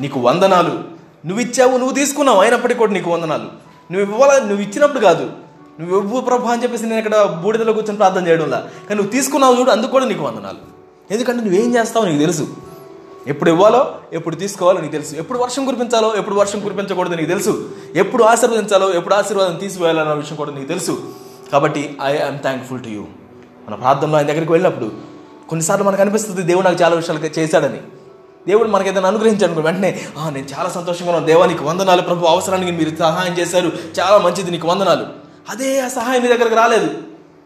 [SPEAKER 1] నీకు వందనాలు. నువ్వు ఇచ్చావు నువ్వు తీసుకున్నావు. అయినప్పటికీ కూడా నీకు వందనాలు. నువ్వు ఇవ్వాల? నువ్వు ఇచ్చినప్పుడు కాదు. నువ్వు ఇవ్వు ప్రభు అని చెప్పేసి నేను ఇక్కడ బూడిదలో కూర్చొని ప్రార్థన చేయడంలా కానీ నువ్వు తీసుకున్నావు చూడు అందుకు కూడా నీకు వందనాలు. ఎందుకంటే నువ్వేం చేస్తావు నీకు తెలుసు. ఎప్పుడు ఇవ్వాలో ఎప్పుడు తీసుకోవాలో నీకు తెలుసు. ఎప్పుడు వర్షం కురిపించాలో ఎప్పుడు వర్షం కురిపించకూడదు నీకు తెలుసు. ఎప్పుడు ఆశీర్వదించాలో ఎప్పుడు ఆశీర్వాదం తీసివేయాలన్న విషయం కూడా నీకు తెలుసు. కాబట్టి I I'm thankful to you మన ప్రార్థనలో ఆయన దగ్గరికి వెళ్ళినప్పుడు కొన్నిసార్లు మనకు అనిపిస్తుంది దేవుడు నాకు చాలా విషయాలు చేశాడని. దేవుడు మనకి ఏదైనా అనుగ్రహించాడు వెంటనే నేను చాలా సంతోషంగా ఉన్నాను. దేవానికి వందనాలు. ప్రభు అవసరానికి మీరు సహాయం చేశారు. చాలా మంచిది నీకు వందనాలు. అదే ఆ సహాయం నీ దగ్గరకు రాలేదు.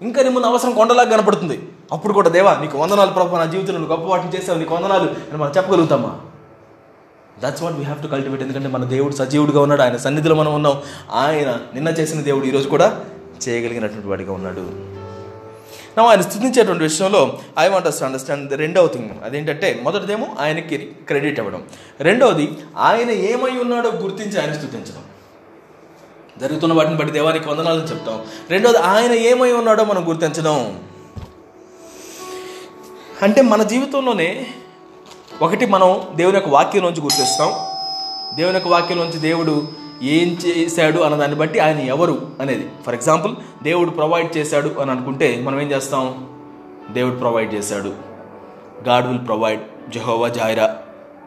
[SPEAKER 1] ఇంకా నీ ముందు అవసరం కొండలాగా కనపడుతుంది. అప్పుడు కూడా దేవా నీకు వందనాలు ప్రభు నా జీవితంలో నువ్వు గొప్ప వాటిని చేసావు నీకు వందనాలు అని మనం చెప్పగలుగుతామా? That's what we have to cultivate ఎందుకంటే మన దేవుడు సజీవుడిగా ఉన్నాడు ఆయన సన్నిధిలో మనం ఉన్నాం. ఆయన నిన్న చేసిన దేవుడు ఈరోజు కూడా చేయగలిగినటువంటి వాడిగా ఉన్నాడు. నా ఆయన స్థుతించేటువంటి విషయంలో ఐ వాంట్ అస్ అండర్స్టాండ్ రెండవ థింగ్. అదేంటంటే మొదటిదేమో ఆయనకి క్రెడిట్ ఇవ్వడం రెండవది ఆయన ఏమై ఉన్నాడో గుర్తించి ఆయన స్థుతించడం. జరుగుతున్న వాటిని బట్టి దేవానికి వందనాలని చెప్తాం. రెండవది ఆయన ఏమై ఉన్నాడో మనం గుర్తించడం. అంటే మన జీవితంలోనే ఒకటి మనం దేవుని యొక్క వాక్యం నుంచి గుర్తిస్తాం. దేవుని యొక్క వాక్యం నుంచి దేవుడు ఏం చేశాడు అన్న దాన్ని బట్టి ఆయన ఎవరు అనేది. ఫర్ ఎగ్జాంపుల్ దేవుడు ప్రొవైడ్ చేశాడు అని అనుకుంటే మనం ఏం చేస్తాం? దేవుడు ప్రొవైడ్ చేశాడు. గాడ్ విల్ ప్రొవైడ్ జహోవా జాయిరా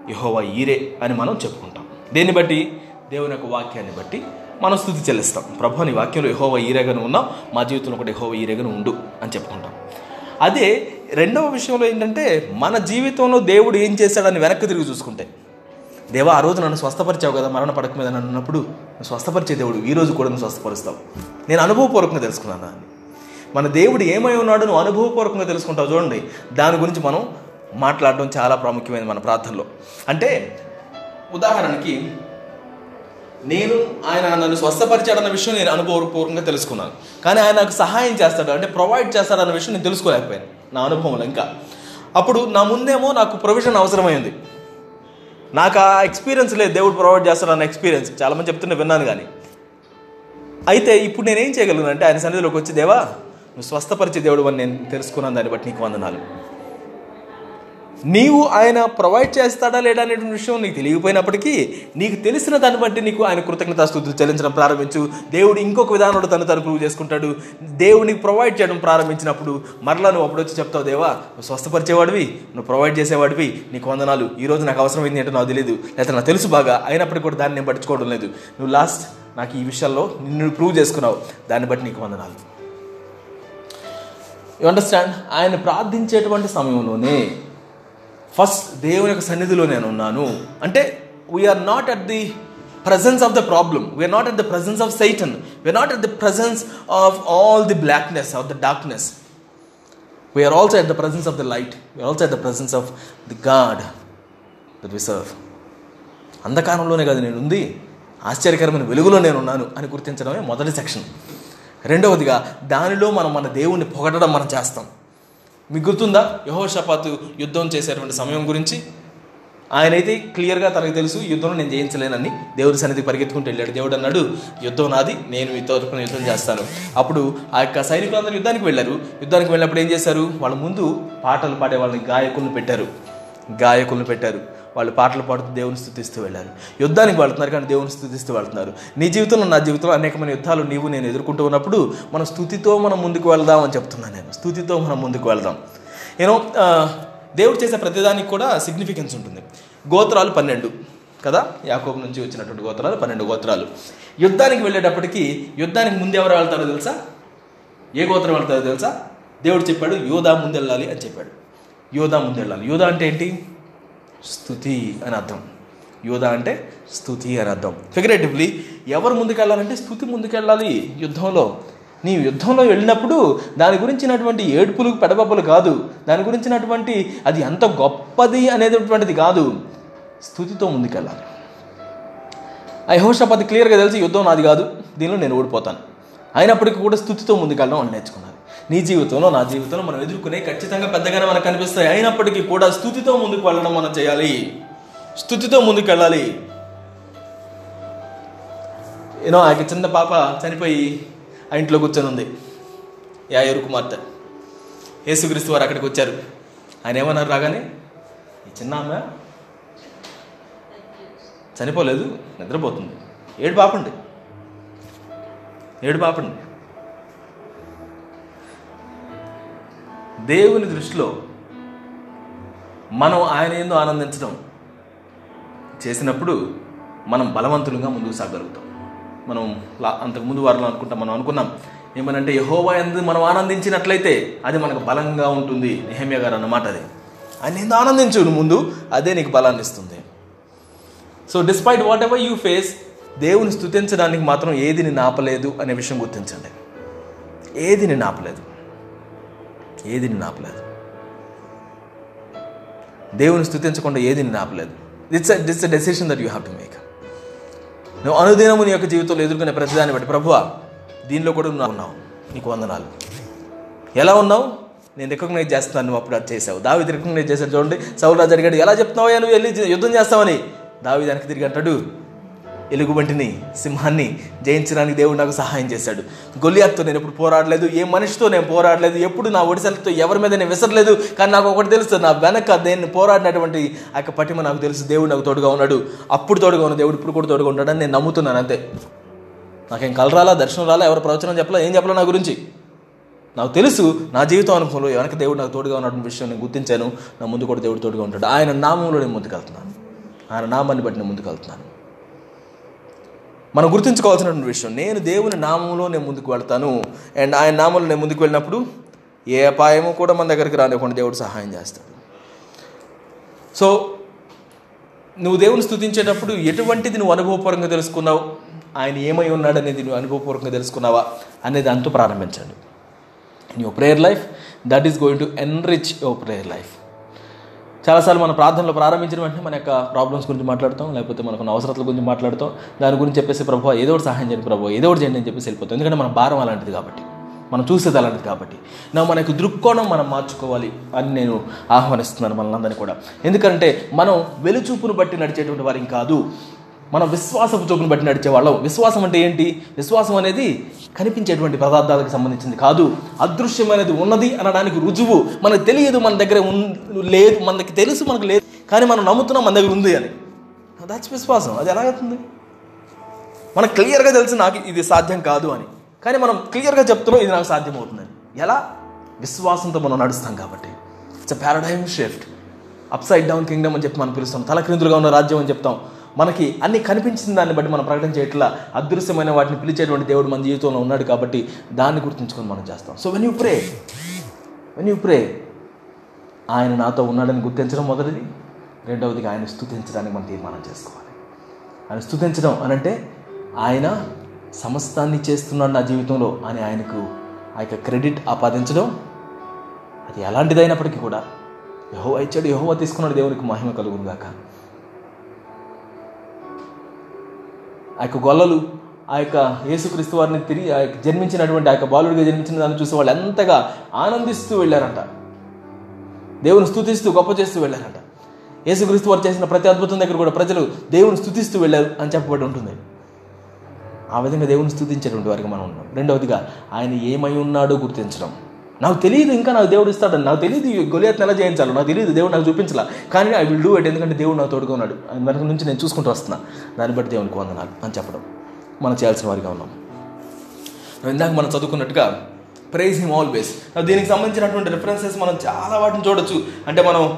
[SPEAKER 1] యహోవా ఈరే అని మనం చెప్పుకుంటాం. దేన్ని బట్టి దేవుని యొక్క వాక్యాన్ని బట్టి మనం స్థుతి చెల్లిస్తాం. ప్రభు నీ వాక్యంలో యహోవా ఈరేగను ఉన్నాం మా జీవితంలో కూడా యహోవా ఈరేగను ఉండు అని చెప్పుకుంటాం. అదే రెండవ విషయంలో ఏంటంటే మన జీవితంలో దేవుడు ఏం చేశాడని వెనక్కి తిరిగి చూసుకుంటే. దేవా ఆ రోజు నన్ను స్వస్థపరిచావు కదా మరణ పడక మీద నన్ను అన్నప్పుడు నువ్వు స్వస్థపరిచే దేవుడు ఈ రోజు కూడా నువ్వు స్వస్థపరుస్తావు. నేను అనుభవపూర్వకంగా తెలుసుకున్నాను అని మన దేవుడు ఏమై ఉన్నాడో నువ్వు అనుభవపూర్వకంగా తెలుసుకుంటావు చూడండి. దాని గురించి మనం మాట్లాడడం చాలా ప్రాముఖ్యమైనది మన ప్రార్థనలో. అంటే ఉదాహరణకి నేను ఆయన నన్ను స్వస్థపరిచాడన్న విషయం నేను అనుభవపూర్వకంగా తెలుసుకున్నాను. కానీ ఆయన నాకు సహాయం చేస్తాడు. అంటే ప్రొవైడ్ చేస్తాడన్న విషయం నేను తెలుసుకోలేకపోయాను. నా అనుభవంలో ఇంకా. అప్పుడు నా ముందేమో నాకు ప్రొవిజన్ అవసరమైంది. నాకు ఆ ఎక్స్పీరియన్స్ లేదు. దేవుడు ప్రొవైడ్ చేస్తాడు అన్న ఎక్స్పీరియన్స్. చాలామంది చెప్తుంటే విన్నాను కానీ. అయితే ఇప్పుడు నేనేం చేయగలను అంటే ఆయన సన్నిధిలోకి వచ్చి దేవా నువ్వు స్వస్థపరిచే దేవుడు అని నేను తెలుసుకున్నాను. దాన్ని బట్టి నీకు వందనాలు. నీవు ఆయన ప్రొవైడ్ చేస్తాడా లేడా అనే విషయం నీకు తెలియకపోయినప్పటికీ నీకు తెలిసిన దాన్ని బట్టి నీకు ఆయన కృతజ్ఞతాస్తుతులు చెల్లించడం ప్రారంభించు. దేవుడు ఇంకొక విధానంలో తను తను ప్రూవ్ చేసుకుంటాడు. దేవుడిని ప్రొవైడ్ చేయడం ప్రారంభించినప్పుడు మరలా నువ్వు అప్పుడు వచ్చి చెప్తావు దేవా నువ్వు స్వస్థపరిచేవాడివి నువ్వు ప్రొవైడ్ చేసేవాడివి నీకు వందనాలు. ఈరోజు నాకు అవసరమైంది ఏంటో నాకు తెలియదు లేకపోతే నాకు తెలుసు బాగా. అయినప్పటికీ కూడా దాన్ని నేను పట్టించుకోవడం లేదు. నువ్వు లాస్ట్ నాకు ఈ విషయాల్లో నిన్ను ప్రూవ్ చేసుకున్నావు. దాన్ని బట్టి నీకు వందనాలు. యు అండర్స్టాండ్ ఆయన ప్రార్థించేటువంటి సమయంలోనే ఫస్ట్ దేవుని యొక్క సన్నిధిలో నేను ఉన్నాను అంటే we are not at the presence of the problem we are not at the presence of Satan we are not at the presence of all the blackness of the darkness we are also at the presence of the light we are also at the presence of the God that we serve అంధకారంలోనే కదా నేను ఉంది ఆశ్చర్యకరమైన వెలుగులో నేను ఉన్నాను అని గుర్తించడమే మొదటి section. రెండవదిగా దానిలో మనం మన దేవుణ్ణి పొగడడం మనం చేస్తాం. మీకు గుర్తుందా? యహోషపాతు యుద్ధం చేసేటువంటి సమయం గురించి? ఆయనైతే క్లియర్గా తనకు తెలుసు యుద్ధం నేను జయించలేనని దేవుడి సన్నిధి పరిగెత్తుకుంటూ వెళ్ళాడు. దేవుడు అన్నాడు యుద్ధం నాది నేను మీ తరపున యుద్ధం చేస్తాను. అప్పుడు ఆ యొక్క సైనికులందరూ యుద్ధానికి వెళ్ళారు. యుద్ధానికి వెళ్ళినప్పుడు ఏం చేశారు? వాళ్ళ ముందు పాటలు పాడే వాళ్ళని గాయకులను పెట్టారు. గాయకులను పెట్టారు. వాళ్ళు పాటలు పాడుతూ దేవుని స్థుతిస్తూ వెళ్ళారు. యుద్ధానికి వెళ్తున్నారు కానీ దేవుని స్థుతిస్తూ వెళ్తున్నారు. నీ జీవితంలో నా జీవితంలో అనేకమైన యుద్ధాలు నీవు నేను ఎదుర్కొంటూ ఉన్నప్పుడు మన స్థుతితో మనం ముందుకు వెళ్దాం అని చెప్తున్నాను నేను. స్థుతితో మనం ముందుకు వెళ్దాం. యూనో దేవుడు చేసే ప్రతిదానికి కూడా సిగ్నిఫికెన్స్ ఉంటుంది. గోత్రాలు పన్నెండు కదా? యాకోబు నుంచి వచ్చినటువంటి గోత్రాలు పన్నెండు గోత్రాలు. యుద్ధానికి వెళ్ళేటప్పటికి యుద్ధానికి ముందు ఎవరు వెళ్తారో తెలుసా? ఏ గోత్రం వెళ్తారో తెలుసా? దేవుడు చెప్పాడు యోధా ముందు వెళ్ళాలి అని చెప్పాడు. యోధా ముందు వెళ్ళాలి యోధా అంటే ఏంటి? స్థుతి అని అర్థం. యోధ అంటే స్థుతి అని అర్థం. ఫిగరేటివ్లీ ఎవరు ముందుకెళ్ళాలంటే స్థుతి ముందుకెళ్ళాలి యుద్ధంలో. నీ యుద్ధంలో వెళ్ళినప్పుడు దాని గురించినటువంటి ఏడుపులు పెడబబ్బలు కాదు. దాని గురించినటువంటి అది ఎంత గొప్పది అనేటువంటిది కాదు. స్థుతితో ముందుకెళ్ళాలి. ఐ హోషపతి క్లియర్గా తెలిసి యుద్ధం నాది కాదు. దీనిలో నేను ఓడిపోతాను. అయినప్పటికీ కూడా స్థుతితో ముందుకెళ్ళడం అని నేర్చుకున్నాను. నీ జీవితంలో నా జీవితంలో మనం ఎదుర్కొనే ఖచ్చితంగా పెద్దగానే మనకు కనిపిస్తాయి. అయినప్పటికీ కూడా స్థుతితో ముందుకు వెళ్ళడం మనం చేయాలి. స్థుతితో ముందుకు వెళ్ళాలి. ఏనో ఆ చిన్న పాప చనిపోయి ఆ ఇంట్లో కూర్చొని ఉంది. యాయూరు కుమార్తె. యేసుక్రీస్తు వారు అక్కడికి వచ్చారు. ఆయన ఏమన్నారు రాగానే? ఈ చిన్న ఆమె చనిపోలేదు నిద్రపోతుంది. ఏడు పాపండి. ఏడు పాపండి. దేవుని దృష్టిలో మనం ఆయన ఏందో ఆనందించడం చేసినప్పుడు మనం బలవంతులుగా ముందుకు సాగలుగుతాం. మనం అంతకు అంతకుముందు వారిలో అనుకుంటాం మనం అనుకున్నాం. ఏమనంటే యహోవా ఎందు మనం ఆనందించినట్లయితే అది మనకు బలంగా ఉంటుంది. నిహమ్య గారు అన్నమాట అది. ఆయన ఏందో ఆనందించు ముందు అదే నీకు బలాన్ని ఇస్తుంది. So despite whatever you face దేవుని స్థుతించడానికి మాత్రం ఏది నేను ఆపలేదు అనే విషయం గుర్తించండి. ఏది నేను ఆపలేదు. ఏది నిన్ను ఆపలేదు దేవుని స్థుతించకుండా ఏది నిన్ను ఆపలేదు it's it's a decision that you have to make నువ్వు అనుదినము నీ యొక్క జీవితంలో ఎదుర్కొనే ప్రతిదాన్ని బట్టి ప్రభువా దీనిలో కూడా నువ్వు ఉన్నావు. నీకు వందనాలు. ఎలా ఉన్నావు? నేను రికగ్నైజ్ చేస్తున్నాను. నువ్వు అప్పుడు అది చేసావు. దావి రికగ్నైజ్ చేశాడు. చూడండి సౌలు అడిగాడు ఎలా చెప్తున్నావు నువ్వు వెళ్ళి యుద్ధం చేస్తావని. దావి దానికి తిరిగి అంటాడు ఎలుగుబంటిని సింహాన్ని జయించడానికి దేవుడు నాకు సహాయం చేశాడు. గొలియాత్తో నేను ఎప్పుడు పోరాడలేదు ఏ మనిషితో నేను పోరాడలేదు ఎప్పుడు నా ఒడిసలతో ఎవరి మీద నేను విసరలేదు కానీ నాకు ఒకటి తెలుసు నా వెనక నేను పోరాడినటువంటి ఆ యొక్క పటిమ నాకు తెలుసు దేవుడు నాకు తోడుగా ఉన్నాడు. అప్పుడు తోడుగా ఉన్న దేవుడు ఇప్పుడు కూడా తోడుగా ఉన్నాడని నేను నమ్ముతున్నాను అంతే. నాకేం కల రాలా దర్శనం రాలా ఎవరు ప్రవచనం చెప్పలా ఏం చెప్పలా నా గురించి? నాకు తెలుసు నా జీవితం అనుభవంలో వెనక దేవుడు నాకు తోడుగా ఉన్నటువంటి విషయం నేను గుర్తించాను నా ముందు కూడా దేవుడు తోడుగా ఉంటాడు. ఆయన నామంలో నేను ముందుకెళ్తున్నాను. ఆయన నామాన్ని బట్టి నేను ముందుకు వెళ్తున్నాను మనం గుర్తుంచుకోవాల్సినటువంటి విషయం నేను దేవుని నామంలో నేను ముందుకు వెళ్తాను. అండ్ ఆయన నామంలో నేను ముందుకు వెళ్ళినప్పుడు ఏ అపాయము కూడా మన దగ్గరికి రానివ్వకుండా దేవుడు సహాయం చేస్తాడు. సో నువ్వు దేవుని స్థుతించేటప్పుడు ఎటువంటిది నువ్వు అనుభవపూర్వకంగా తెలుసుకున్నావు? ఆయన ఏమై ఉన్నాడు అనేది నువ్వు అనుభవపూర్వకంగా తెలుసుకున్నావా? అనేది అంతా ప్రారంభించండి. In your prayer life that is going to enrich your prayer life చాలాసార్లు మన ప్రార్థనలో ప్రారంభించిన వెంటనే మన యొక్క ప్రాబ్లమ్స్ గురించి మాట్లాడతాం లేకపోతే మనకు ఉన్న అవసరాల గురించి మాట్లాడతాం. దాని గురించి చెప్పేసి ప్రభు ఏదో ఒకటి సహాయం చేయండి ప్రభు ఏదో ఒకటి చేయండి అని చెప్పేసి వెళ్ళిపోతాం. ఎందుకంటే మన భారం అలాంటిది కాబట్టి మనం చూసేది అలాంటిది కాబట్టి. నా మనకు దృక్కోణం మనం మార్చుకోవాలి అని నేను ఆహ్వానిస్తున్నాను మనందరినీ కూడా. ఎందుకంటే మనం వెలుచూపును బట్టి నడిచేటువంటి వారిని కాదు. మన విశ్వాసపు చూపును బట్టి నడిచే వాళ్ళం. విశ్వాసం అంటే ఏంటి? విశ్వాసం అనేది కనిపించేటువంటి పదార్థాలకు సంబంధించింది కాదు. అదృశ్యమైనది ఉన్నది అనడానికి రుజువు. మనకు తెలియదు మన దగ్గర లేదు. మనకి తెలుసు మనకు లేదు. కానీ మనం నమ్ముతున్నాం మన దగ్గర ఉంది అని. దాట్స్ విశ్వాసం. అది ఎలాగవుతుంది మనకు క్లియర్గా తెలుసు నాకు ఇది సాధ్యం కాదు అని. కానీ మనం క్లియర్గా చెప్తున్నాం ఇది నాకు సాధ్యం అవుతుందని ఎలా? విశ్వాసంతో మనం నడుస్తాం కాబట్టి. It's a paradigm shift upside down kingdom అని చెప్పి మనం పిలుస్తాం. తలక్రిందులుగా ఉన్న రాజ్యం అని చెప్తాం. మనకి అన్ని కనిపించిన దాన్ని బట్టి మనం ప్రకటన చేయట్లా అదృశ్యమైన వాటిని పిలిచేటువంటి దేవుడు మన జీవితంలో ఉన్నాడు కాబట్టి దాన్ని గుర్తుంచుకొని మనం చేస్తాం. So when you pray when you pray ఆయన నాతో ఉన్నాడని గుర్తించడం మొదటిది. రెండవదిగా ఆయన స్థుతించడానికి మనం తీర్మానం చేసుకోవాలి. ఆయన స్తుతించడం అనంటే ఆయన సమస్తాన్ని చేస్తున్నాడు నా జీవితంలో అని ఆయనకు ఆ యొక్క క్రెడిట్ ఆపాదించడం. అది ఎలాంటిదైనప్పటికీ కూడా యహో ఇచ్చాడు యహోవ తీసుకున్నాడు దేవునికి మహిమ కలుగును ఆ యొక్క గొల్లలు ఆ యొక్క యేసుక్రీస్తు వారిని తిరిగి ఆ యొక్క జన్మించినటువంటి ఆ యొక్క బాలుడిగా జన్మించిన దాన్ని చూసి వాళ్ళు ఎంతగా ఆనందిస్తూ వెళ్ళారంట. దేవుని స్థుతిస్తూ గొప్ప చేస్తూ వెళ్ళారంట. యేసుక్రీస్తు వారు చేసిన ప్రతి అద్భుతం దగ్గర కూడా ప్రజలు దేవుని స్థుతిస్తూ వెళ్ళారు అని చెప్పబడి ఉంటుంది. ఆ విధంగా దేవుని స్థుతించేటువంటి వారికి మనం ఉన్నాం. రెండవదిగా ఆయన ఏమై ఉన్నాడో గుర్తించడం. నాకు తెలియదు ఇంకా నాకు దేవుడు ఇస్తాడని. నాకు తెలియదు ఈ గొలియాత్ని ఎలా చేయించాలో నాకు తెలియదు దేవుడు నాకు చూపించాల. కానీ ఐ విల్ డూ ఇట్ ఎందుకంటే దేవుడు నాకు తోడుగా ఉన్నాడు. వెనక నుంచి నేను చూసుకుంటూ వస్తున్నా. దాన్ని బట్టి దేవునికి వందనాలు. అని చెప్పడం. మనం చేయాల్సిన వారిగా ఉన్నాం. ఇందాక మనం చదువుకున్నట్టుగా ప్రైజ్ హిమ్ ఆల్వేస్ దీనికి సంబంధించినటువంటి రిఫరెన్సెస్ మనం చాలా వాటిని చూడొచ్చు. అంటే మనం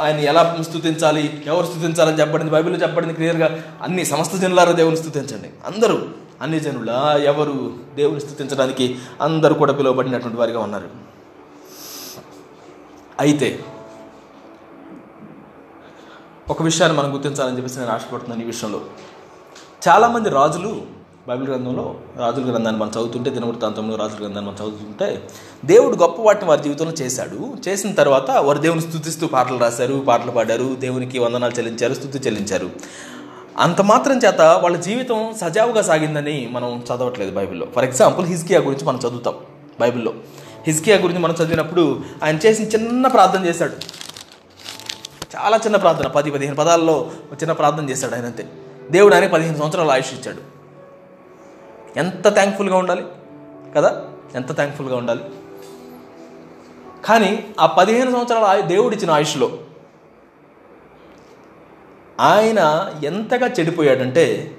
[SPEAKER 1] ఆయన ఎలా స్తుతించాలి ఎవరు స్థుతించాలని చెప్పబడింది బైబిల్లో చెప్పబడింది క్లియర్గా అన్ని సమస్త జనులారా దేవుని స్థుతించండి. అందరూ అన్ని జనుల ఎవరు దేవుని స్థుతించడానికి అందరూ కూడా పిలువబడినటువంటి వారిగా ఉన్నారు. అయితే ఒక విషయాన్ని మనం గుర్తించాలని చెప్పేసి నేను ఆశపడుతున్నాను ఈ విషయంలో. చాలామంది రాజులు బైబిల్ గ్రంథంలో రాజుల గ్రంథాన్ని మనం చదువుతుంటే దినవృత్తాంతంలో రాజుల గ్రంథాన్ని మనం చదువుతుంటే దేవుడు గొప్ప వాటిని వారి జీవితంలో చేశాడు. చేసిన తర్వాత వారు దేవుని స్థుతిస్తూ పాటలు రాశారు పాటలు పాడారు దేవునికి వందనాలు చెల్లించారు స్థుతి చెల్లించారు. అంత మాత్రం చేత వాళ్ళ జీవితం సజావుగా సాగిందని మనం చదవట్లేదు బైబిల్లో. ఫర్ ఎగ్జాంపుల్ హిజ్కియా గురించి మనం చదువుతాం బైబిల్లో. హిజ్కియా గురించి మనం చదివినప్పుడు ఆయన చేసిన చిన్న ప్రార్థన చేశాడు. చాలా చిన్న ప్రార్థన పది పదిహేను పదాల్లో చిన్న ప్రార్థన చేశాడు ఆయన అంతే. దేవుడు ఆయన పదిహేను సంవత్సరాలు ఆయుష్ ఇచ్చాడు. ఎంత థ్యాంక్ఫుల్గా ఉండాలి? కదా? ఎంత థ్యాంక్ఫుల్గా ఉండాలి? కానీ ఆ పదిహేను సంవత్సరాల దేవుడు ఇచ్చిన ఆయుష్లో ఆయన ఎంతగా చెడిపోయాడంటే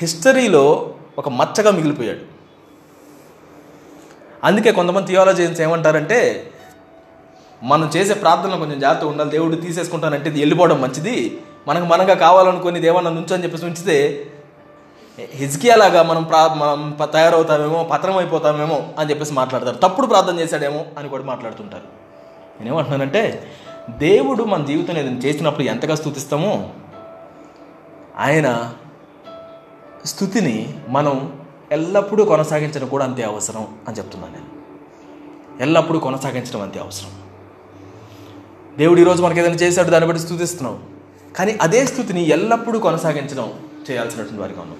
[SPEAKER 1] హిస్టరీలో ఒక మచ్చగా మిగిలిపోయాడు. అందుకే కొంతమంది థియాలజీన్స్ ఏమంటారంటే మనం చేసే ప్రార్థనలో కొంచెం జాగ్రత్త ఉండాలి దేవుడు తీసేసుకుంటానంటే ఇది వెళ్ళిపోవడం మంచిది మనకు మనగా కావాలనుకుని దేవన్న నుంచని చెప్పేసి ఉంచితే హిజ్కియాలాగా మనం ప్రా మనం తయారవుతామేమో పత్రం అయిపోతామేమో అని చెప్పేసి మాట్లాడతారు. తప్పుడు ప్రార్థన చేశాడేమో అని కూడా మాట్లాడుతుంటారు. నేనేమంటున్నానంటే దేవుడు మన జీవితంలో ఏదైనా చేసినప్పుడు ఎంతగా స్థుతిస్తామో ఆయన స్థుతిని మనం ఎల్లప్పుడూ కొనసాగించడం కూడా అంతే అవసరం అని చెప్తున్నాను నేను. ఎల్లప్పుడూ కొనసాగించడం అంతే అవసరం. దేవుడు ఈరోజు మనకి ఏదైనా చేశాడు దాన్ని బట్టి స్థుతిస్తున్నాం కానీ అదే స్థుతిని ఎల్లప్పుడూ కొనసాగించడం చేయాల్సినటువంటి వారిగా ఉన్నాం.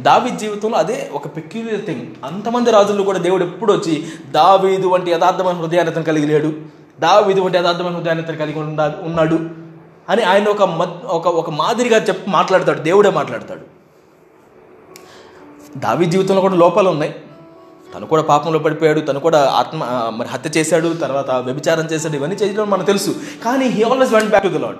[SPEAKER 1] దావి జీవితంలో అదే ఒక పెక్యులర్ థింగ్ అంతమంది రాజులు కూడా దేవుడు ఎప్పుడు వచ్చి దావీదు వంటి యథార్థమైన హృదయాన్ని కలిగి లేడు. దావీదు వంటి యథార్థమైన హృదయాన్ని కలిగి ఉండా- ఉన్నాడు అని ఆయన ఒక మద్- ఒక ఒక మాదిరిగా చెప్పి మాట్లాడతాడు. దేవుడే మాట్లాడతాడు. దావి జీవితంలో కూడా లోపాలు ఉన్నాయి. తను కూడా పాపంలో పడిపోయాడు. తను కూడా ఆత్మ మరి హత్య చేశాడు. తర్వాత వ్యభిచారం చేశాడు. ఇవన్నీ చేయడం మనకు తెలుసు. కానీ he always went back to the Lord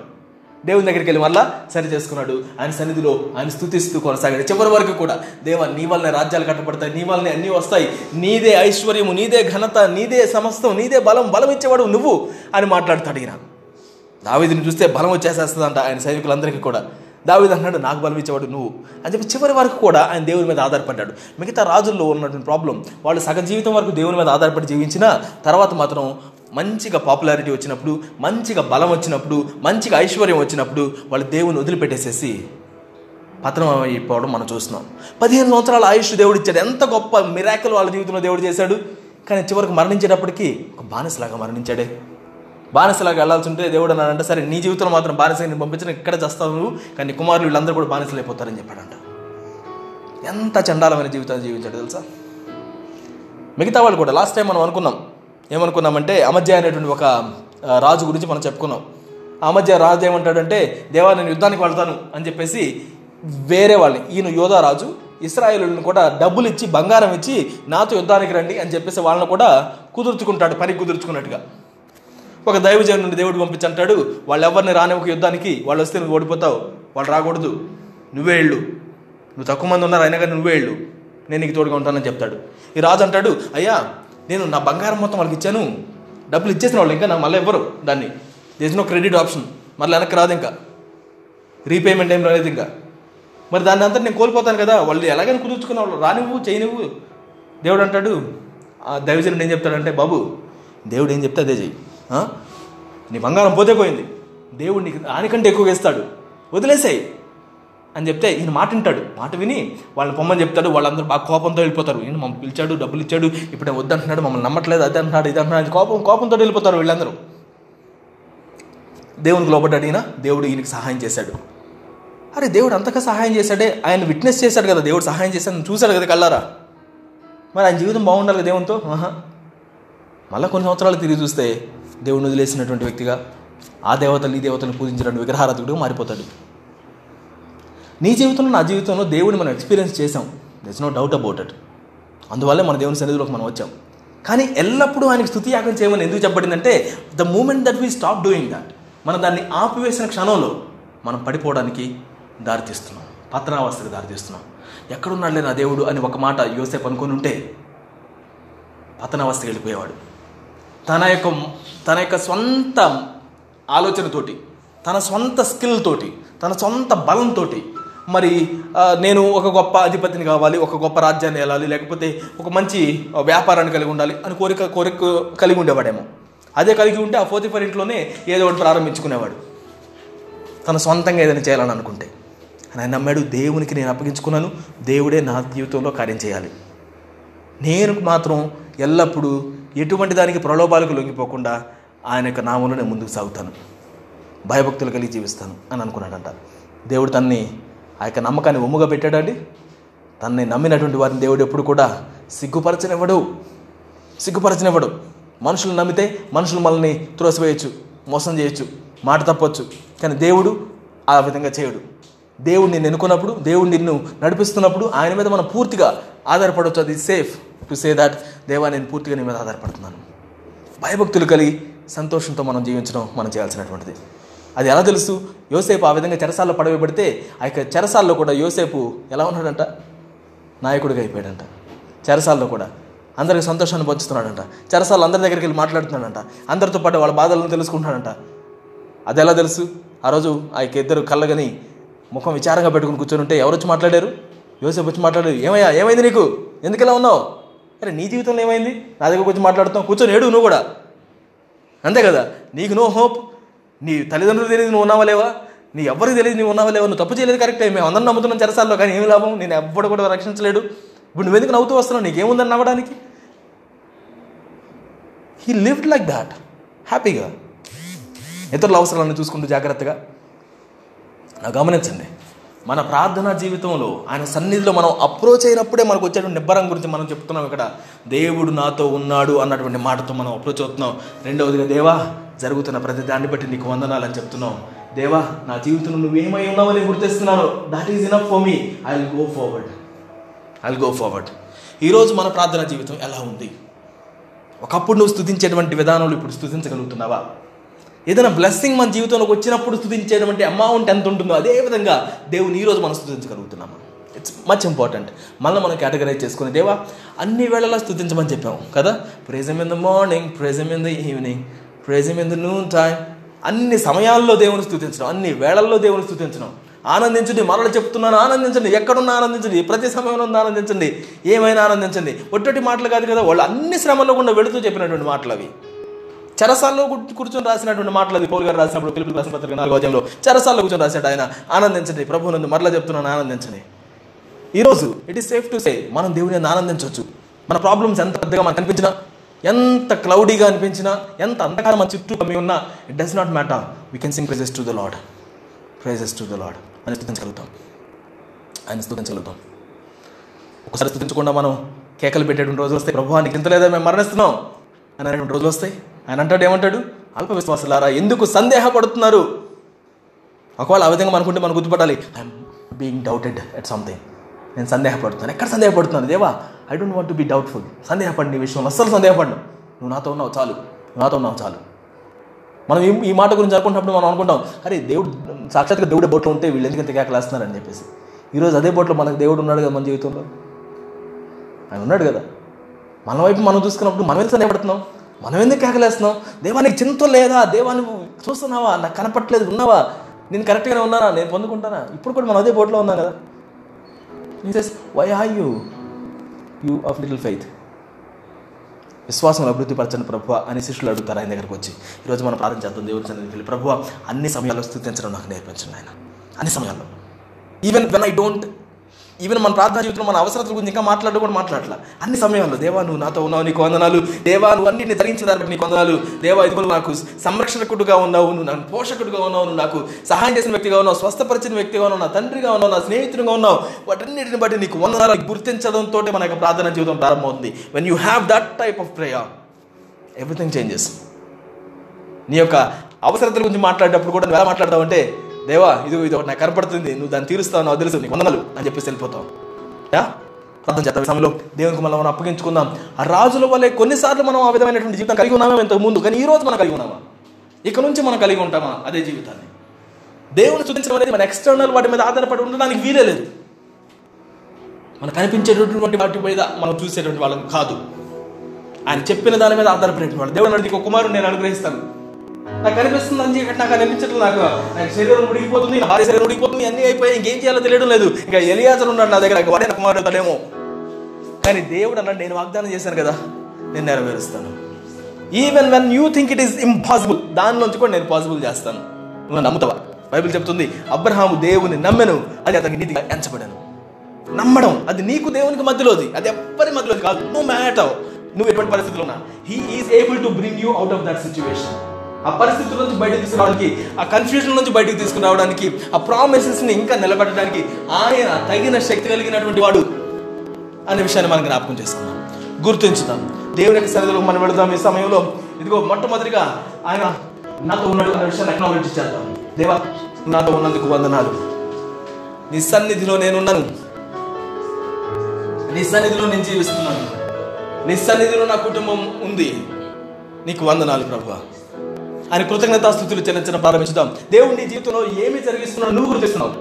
[SPEAKER 1] దేవుని దగ్గరికి వెళ్ళి మళ్ళా సరి చేసుకున్నాడు. ఆయన సన్నిధిలో ఆయన స్థుతిస్తూ కొనసాగాడు. చివరి వరకు కూడా దేవ నీ వల్లనే రాజ్యాలు కట్టబడతాయి నీ వల్లనే అన్నీ వస్తాయి. నీదే ఐశ్వర్యము నీదే ఘనత నీదే సమస్తం నీదే బలం బలం ఇచ్చేవాడు నువ్వు అని మాట్లాడుతాడు ఈయన దావీదుని చూస్తే బలం వచ్చేసేస్తుందంట ఆయన సైనికులందరికీ కూడా. దావిది అన్నాడు నాకు బలం ఇచ్చేవాడు నువ్వు. అని చెప్పి చివరి వరకు కూడా ఆయన దేవుని మీద ఆధారపడ్డాడు. మిగతా రాజుల్లో ఉన్నటువంటి ప్రాబ్లం వాళ్ళు సగ జీవితం వరకు దేవుని మీద ఆధారపడి జీవించిన తర్వాత మాత్రం మంచిగా పాపులారిటీ వచ్చినప్పుడు మంచిగా బలం వచ్చినప్పుడు మంచిగా ఐశ్వర్యం వచ్చినప్పుడు వాళ్ళు దేవుని వదిలిపెట్టేసేసి పతనం అయిపోవడం మనం చూస్తున్నాం. పదిహేను సంవత్సరాల ఆయుష్ దేవుడు ఇచ్చాడు ఎంత గొప్ప మిరాకులు వాళ్ళ జీవితంలో దేవుడు చేశాడు. కానీ చివరికి మరణించేటప్పటికి ఒక బానిసలాగా మరణించాడే. బానిసలాగా వెళ్ళాల్సి ఉంటే దేవుడు అన్నాడంటే సరే నీ జీవితంలో మాత్రం బానిసని నేను పంపించిన ఇక్కడ చేస్తావు నువ్వు. కానీ కుమారులు వీళ్ళందరూ కూడా బానిసలు అయిపోతారని చెప్పాడంట. ఎంత చండాలమైన జీవితాన్ని జీవించాడు తెలుసా? మిగతా వాళ్ళు కూడా లాస్ట్ టైం మనం అనుకున్నాం ఏమనుకున్నామంటే అమధ్య అనేటువంటి ఒక రాజు గురించి మనం చెప్పుకున్నాం. ఆ రాజు ఏమంటాడంటే దేవా నేను యుద్ధానికి వెళ్తాను అని చెప్పేసి వేరే వాళ్ళని ఈయన యోధా రాజు ఇస్రాయేలులను కూడా డబ్బులు ఇచ్చి బంగారం ఇచ్చి నాతో యుద్ధానికి రండి అని చెప్పేసి వాళ్ళని కూడా కుదుర్చుకుంటాడు పని కుదుర్చుకున్నట్టుగా. ఒక దైవజన్ నుండి దేవుడు పంపించంటాడు వాళ్ళు ఎవరిని రానివ్వక యుద్ధానికి వాళ్ళు వస్తే నువ్వు ఓడిపోతావు వాళ్ళు రాకూడదు నువ్వే వెళ్ళు. నువ్వు తక్కువ మంది ఉన్నారు అయినా కానీ నువ్వే వెళ్ళు. నేను నీకు తోడుగా ఉంటానని చెప్తాడు. ఈ రాజు అంటాడు అయ్యా నేను నా బంగారం మొత్తం వాళ్ళకి ఇచ్చాను. డబ్బులు ఇచ్చేసిన వాళ్ళు ఇంకా నాకు మళ్ళీ ఇవ్వరు దాన్ని. దిస్ నో క్రెడిట్ ఆప్షన్ మళ్ళీ వెనక్కి రాదు ఇంకా. రీపేమెంట్ ఏం రాలేదు ఇంకా. మరి దాన్ని అంతా నేను కోల్పోతాను కదా. వాళ్ళు ఎలాగైనా కుదుర్చుకున్న వాళ్ళు రానివ్వు చేయనివ్వు. దేవుడు అంటాడు ఆ దైవజనుడు ఏం చెప్తాడంటే బాబు దేవుడు ఏం చెప్తే అదే చెయ్యి. నీ బంగారం పోతే పోయింది. దేవుడు నీకు దానికంటే ఎక్కువగా ఇస్తాడు. వదిలేసాయి. అని చెప్తే ఈయన మాట వింటాడు. మాట విని వాళ్ళని పొమ్మని చెప్తాడు. వాళ్ళందరూ బాగా కోపంతో వెళ్ళిపోతారు. ఈయన మమ్మల్ని పిలిచాడు డబ్బులు ఇచ్చాడు. ఇప్పుడు వద్దంటున్నాడు మమ్మల్ని నమ్మట్లేదు అది అంటున్నాడు ఇది అంటున్నాడు కోపం కోపంతో వెళ్ళిపోతారు వీళ్ళందరూ. దేవునికి లోపడ్డాడు ఈయన దేవుడు ఈయనకి సహాయం చేశాడు. అరే దేవుడు అంతగా సహాయం చేశాడే. ఆయన విట్నెస్ చేశాడు కదా దేవుడు సహాయం చేశాడు చూశాడు కదా కల్లారా మరి ఆయన జీవితం బాగుండాలి కదా దేవునితో? ఆహా. మళ్ళీ కొన్ని సంవత్సరాలు తిరిగి చూస్తే దేవుడిని వదిలేసినటువంటి వ్యక్తిగా ఆ దేవతలు ఈ దేవతలను పూజించినటువంటి విగ్రహారాధకుడిగా మారిపోతాడు. నీ జీవితంలో నా జీవితంలో దేవుడిని మనం ఎక్స్పీరియన్స్ చేసాం that's no doubt about it అందువల్లే మన దేవుని సన్నిధిలోకి మనం వచ్చాం. కానీ ఎల్లప్పుడూ ఆయనకి స్థుతి యాగం చేయమని ఎందుకు చెప్పబడిందంటే the moment that we stop doing that మనం దాన్ని ఆపివేసిన క్షణంలో మనం పడిపోవడానికి దారితీస్తున్నాం పతనావస్థకు దారితీస్తున్నాం ఎక్కడున్నాడులే నా దేవుడు అని ఒక మాట యోసేపు అనుకుని ఉంటే పతనావస్థకి వెళ్ళిపోయేవాడు. తన యొక్క తన యొక్క సొంత ఆలోచనతోటి తన సొంత స్కిల్ తోటి తన సొంత బలంతోటి మరి నేను ఒక గొప్ప అధిపతిని కావాలి ఒక గొప్ప రాజ్యాన్ని వెళ్ళాలి లేకపోతే ఒక మంచి వ్యాపారాన్ని కలిగి ఉండాలి అని కోరిక కోరిక కలిగి ఉండేవాడేమో. అదే కలిగి ఉంటే ఆ ఫోర్తిఫర్ ఇంట్లోనే ఏదో ఒకటి ప్రారంభించుకునేవాడు. తన సొంతంగా ఏదైనా చేయాలని అనుకుంటే. ఆయన నమ్మాడు దేవునికి నేను అప్పగించుకున్నాను దేవుడే నా జీవితంలో కార్యం చేయాలి. నేను మాత్రం ఎల్లప్పుడూ ఎటువంటి దానికి ప్రలోభాలకు లొంగిపోకుండా ఆయన యొక్క నామంలో నేను ముందుకు సాగుతాను. భయభక్తులు కలిగి జీవిస్తాను అని అనుకున్నాడంట. దేవుడు తన్ని ఆ యొక్క నమ్మకాన్ని ఒమ్ముగా పెట్టాడండి. తనని నమ్మినటువంటి వారిని దేవుడు ఎప్పుడు కూడా సిగ్గుపరచనివ్వడు. సిగ్గుపరచనివ్వడు. మనుషులు నమ్మితే మనుషులు మనల్ని త్రోసివేయచ్చు మోసం చేయొచ్చు మాట తప్పొచ్చు. కానీ దేవుడు ఆ విధంగా చేయడు. దేవుడు నిన్ను ఎన్నుకున్నప్పుడు దేవుడు నిన్ను నడిపిస్తున్నప్పుడు ఆయన మీద మనం పూర్తిగా ఆధారపడవచ్చు అది సేఫ్ టు సే దాట్ దేవా నేను పూర్తిగా నీ మీద ఆధారపడుతున్నాను. భయభక్తులు కలిగి సంతోషంతో మనం జీవించడం మనం చేయాల్సినటువంటిది. అది ఎలా తెలుసు? యోసేపు ఆ విధంగా చెరసాల్లో పడవేయబడితే ఆ యొక్క చెరసాల్లో కూడా యోసేపు ఎలా ఉన్నాడంట? నాయకుడిగా అయిపోయాడంట. చెరసాల్లో కూడా. అందరికి సంతోషాన్ని పంచుతున్నాడంట. చెరసాలు అందరి దగ్గరికి వెళ్ళి మాట్లాడుతున్నాడంట. అందరితో పాటు వాళ్ళ బాధలను తెలుసుకుంటున్నాడంట. అది ఎలా తెలుసు? ఆ రోజు ఆ యొక్క ఇద్దరు కళ్ళగని ముఖం విచారంగా పెట్టుకుని కూర్చొని ఉంటే ఎవరు వచ్చి మాట్లాడారు? యోసేపు వచ్చి మాట్లాడారు ఏమయ్యా ఏమైంది నీకు? ఎందుకు ఇలా ఉన్నావు? అరే నీ జీవితంలో ఏమైంది? నా దగ్గరకు వచ్చి మాట్లాడుతాం కూర్చొని ఏడు నువ్వు కూడా. అంతే కదా? నీకు నో హోప్ నీ తల్లిదండ్రులు తెలియదు నువ్వు ఉన్నావా లేవా? నీ ఎవరికి తెలియదు నువ్వు ఉన్నావా లేవా? నువ్వు తప్పు చేయలేదు కరెక్టే మేము అందరం నమ్ముతున్నాం చెరసాల్లో కానీ ఏమి లాభం? నేను ఎవ్వడు కూడా రక్షించలేడు. ఇప్పుడు నువ్వెందుకు నవ్వుతూ వస్తున్నావు? నీకేముందని నవ్వడానికి? హీ లివ్డ్ లైక్ దాట్ హ్యాపీగా ఇతరుల అవసరాలను చూసుకుంటూ జాగ్రత్తగా. నా గమనించండి. మన ప్రార్థనా జీవితంలో ఆయన సన్నిధిలో మనం అప్రోచ్ అయినప్పుడే మనకు వచ్చేటువంటి నిబ్బరం గురించి మనం చెప్తున్నాం ఇక్కడ. దేవుడు నాతో ఉన్నాడు అన్నటువంటి మాటతో మనం అప్రోచ్ అవుతున్నాం. రెండవదిగా దేవా జరుగుతున్న ప్రతి దాన్ని బట్టి నీకు వందనాలని చెప్తున్నాం. దేవా నా జీవితంలో నువ్వేమై ఉన్నావని గుర్తిస్తున్నాను. That is enough for me I will go forward I will go forward ఈరోజు మన ప్రార్థనా జీవితం ఎలా ఉంది? ఒకప్పుడు నువ్వు స్థుతించేటువంటి విధానంలో ఇప్పుడు స్థుతించగలుగుతున్నావా? ఏదైనా బ్లెస్సింగ్ మన జీవితంలోకి వచ్చినప్పుడు స్థుతించేటువంటి అమౌంట్ ఎంత ఉంటుందో అదే విధంగా దేవుని ఈరోజు మనం స్థుతించగలుగుతున్నాము ఇట్స్ మచ్ ఇంపార్టెంట్ మళ్ళీ మనం కేటగరైజ్ చేసుకుని దేవా అన్ని వేళలా స్థుతించమని చెప్పాము కదా? Praise him in the morning praise him in the evening praise him in the noon time అన్ని సమయాల్లో దేవుని స్థుతించడం అన్ని వేళల్లో దేవుని స్థుతించడం. ఆనందించండి మరల చెప్తున్నాను ఆనందించండి ఎక్కడున్నా ఆనందించండి ప్రతి సమయంలో ఆనందించండి ఏమైనా ఆనందించండి. ఒట్టటి మాటలు కాదు కదా వాళ్ళు అన్ని శ్రమల్లో గుండా వెళుతూ చెప్పినటువంటి మాటలు అవి. చరసాల్లో కూర్చు- కూర్చొని రాసినటువంటి మాటలు అది పౌల్ గారు రాసినప్పుడు పిలుపులు రాసిన పత్రిక నాలుగో అధ్యాయంలో చరసాల్లో కూర్చొని రాశాడు ఆయన ఆనందించండి ప్రభు నందు మరలా చెప్తున్నాను ఆనందించండి. ఈరోజు it is safe to say మనం దేవుని ఆనందించవచ్చు. మన ప్రాబ్లమ్స్ ఎంత పెద్దగా మనకు అనిపించినా ఎంత క్లౌడీగా అనిపించినా ఎంత అంతకాలం మన చుట్టూ కమ్మి ఉన్నా it does not matter we can sing praises to the Lord praises to the Lord అని స్థుతించగలుగుతాం ఆయన స్థుతించగలుగుతాం ఒకసారి స్థుతించకుండా మనం కేకలు పెట్టేటువంటి రోజులు వస్తాయి. ప్రభు నీకు ఇంతలేదా మేము మరణిస్తున్నాం. అని అనేటువంటి రోజులు వస్తాయి. ఆయన అంటాడు ఏమంటాడు? అల్ప విశ్వాసులారా ఎందుకు సందేహపడుతున్నారు? ఒకవేళ ఆ విధంగా అనుకుంటే మనం గుర్తుపడాలి I'm being doubted at something నేను సందేహపడుతున్నాను. ఎక్కడ సందేహపడుతున్నాను? దేవా I don't want to be doubtful సందేహపడి నీ విషయంలో అస్సలు సందేహపడ్ను. నువ్వు నాతో ఉన్నావు చాలు. నువ్వు నాతో ఉన్నావు చాలు. మనం ఈ ఈ మాట గురించి అనుకుంటున్నప్పుడు మనం అనుకుంటాం అరే దేవుడు సాక్షాత్గా దేవుడే బోట్లో ఉంటే వీళ్ళు ఎందుకంత కేకలేస్తున్నారని చెప్పేసి. ఈరోజు అదే బోట్లో మనకు దేవుడు ఉన్నాడు కదా మన జీవితంలో? ఆయన ఉన్నాడు కదా? మన వైపు మనం చూసుకున్నప్పుడు మనం ఎందుకు సందేహపడుతున్నాం? మనం ఎందుకు కేకలేస్తున్నాం? దేవానికి చింత లేదా? దేవాన్ని చూస్తున్నావా? నాకు కనపట్లేదు ఉన్నావా? నేను కరెక్ట్గానే ఉన్నానా? నేను పొందుకుంటానా? ఇప్పుడు కూడా మనం అదే బోట్లో ఉన్నాం కదా. Why are you you of little faith విశ్వాసం అభివృద్ధి పరచండి ప్రభు అని శిష్యులు అడుగుతారు ఆయన దగ్గరకు వచ్చి. ఈరోజు మనం ప్రార్థన చేద్దాం దేవుడి సన్నిధికి వెళ్ళి. ప్రభు అన్ని సమయాల్లో స్థుతించడం నాకు నేర్పించండి ఆయన అన్ని సమయాల్లో. Even when I don't even మన ప్రార్థన జీవితంలో మన అవసరాల గురించి ఇంకా మాట్లాడు కూడా మాట్లాడలే. అన్ని సమయాల్లో దేవా నువ్వు నాతో ఉన్నావు నీకు వందనాలు. దేవా నువ్వు అన్నింటిని ధరించదాన్ని బట్టి నీకు వందనాలు. దేవా ఇదిగో నాకు సంరక్షకుడుగా ఉన్నావు నువ్వు నాకు పోషకుడుగా ఉన్నావు నువ్వు నాకు సహాయం చేసిన వ్యక్తిగా ఉన్నావు స్వస్థపరిచిన వ్యక్తిగా ఉన్నావు నా తండ్రిగా ఉన్నావు నా స్నేహితుడిగా ఉన్నావు. వాటన్నిటిని బట్టి నీకు వందనాలు. గుర్తించడంతో మన యొక్క ప్రార్థన జీవితం ప్రారంభమవుతుంది. When you have that type of prayer everything changes నీ యొక్క అవసరతల గురించి మాట్లాడేటప్పుడు కూడా నువ్వు ఎలా మాట్లాడతావు అంటే దేవా ఇది ఇది ఒకటి నాకు కనపడుతుంది. నువ్వు దాన్ని తీరుస్తావు నాకు తెలుసు. నీకు వందనాలు. అని చెప్పేసి వెళ్ళిపోతావు యా? ప్రార్థన చేద్దాం. సమయంలో దేవునికి మనం మనం అప్పగించుకుందాం. ఆ రాజుల వల్లే కొన్నిసార్లు మనం ఆ విధమైనటువంటి జీవితం కలిగి ఉన్నామా ఇంతకు ముందు? కానీ ఈ రోజు మనం కలిగి ఉన్నామా? ఇక నుంచి మనం కలిగి ఉంటామా? అదే జీవితాన్ని. దేవుని చూపించడం అనేది మన ఎక్స్టర్నల్ వాటి మీద ఆధారపడి ఉండడానికి వీలే లేదు. మనకు కనిపించేటటువంటి వాటి మీద మనం చూసేటువంటి వాళ్ళం కాదు. ఆయన చెప్పిన దాని మీద ఆధారపడేటువంటి వాళ్ళు. దేవుడు అడిగి ఒక కుమారుడు నేను అనుగ్రహిస్తాను. నాకు కనిపిస్తుంది అని చెప్పి నాకు అనిపించట్లేదు నాకు. నాకు శరీరం ఉడికిపోతుంది నా భార్య శరీరం ఉడికిపోతుంది అన్నీ అయిపోయి ఇంకేం చేయాలో తెలియడం లేదు. ఇంకా ఎలియాజర్ ఉన్నాడు నా దగ్గర వాడే నా కానీ దేవుడు అన్నాడు నేను వాగ్దానం చేశాను కదా నేను నెరవేరుస్తాను. Even when you think it is impossible దానిలోంచి కూడా నేను పాసిబుల్ చేస్తాను. నువ్వు నమ్ముతావా? బైబిల్ చెప్తుంది అబ్రహాము దేవుని నమ్మెను అని అతనికి నీతిగా ఎంచబడాను. నమ్మడం అది నీకు దేవునికి మధ్యలోది అది ఎవ్వరి మధ్యలోది కాదు. నువ్వు మ్యాటర్ నువ్వు ఎటువంటి పరిస్థితుల్లో ఉన్నా he is able to bring you out of that situation ఆ పరిస్థితుల నుంచి బయటకు తీసుకురావడానికి ఆ కన్ఫ్యూజన్ నుంచి బయటకు తీసుకురావడానికి ఆ ప్రామిసెస్ని ఇంకా నిలబెట్టడానికి ఆయన తగిన శక్తి కలిగినటువంటి వాడు అనే విషయాన్ని మనం జ్ఞాపకం చేసుకుందాం. గుర్తించుదాం. దేవుని యొక్క సన్నిధిలో మనం వెళదాం. ఈ సమయంలో ఇదిగో మొట్టమొదటిగా ఆయన నాతో ఉన్నాడు అనే విషయాన్ని అక్నాలెడ్జ్ చేద్దాం. దేవా నాతో ఉన్నందుకు వందనాలు. నీ సన్నిధిలో నేనున్నాను. నీ సన్నిధిలో నేను జీవిస్తున్నాను. నీ సన్నిధిలో నా కుటుంబం ఉంది. నీకు వందనాలు ప్రభు ఆయన కృతజ్ఞతాస్థుతులు చెల్లించడం ప్రారంభించుదాం దేవుడి నీ జీవితంలో ఏమి జరిగిస్తున్నావు నువ్వు గుర్తిస్తున్నావు.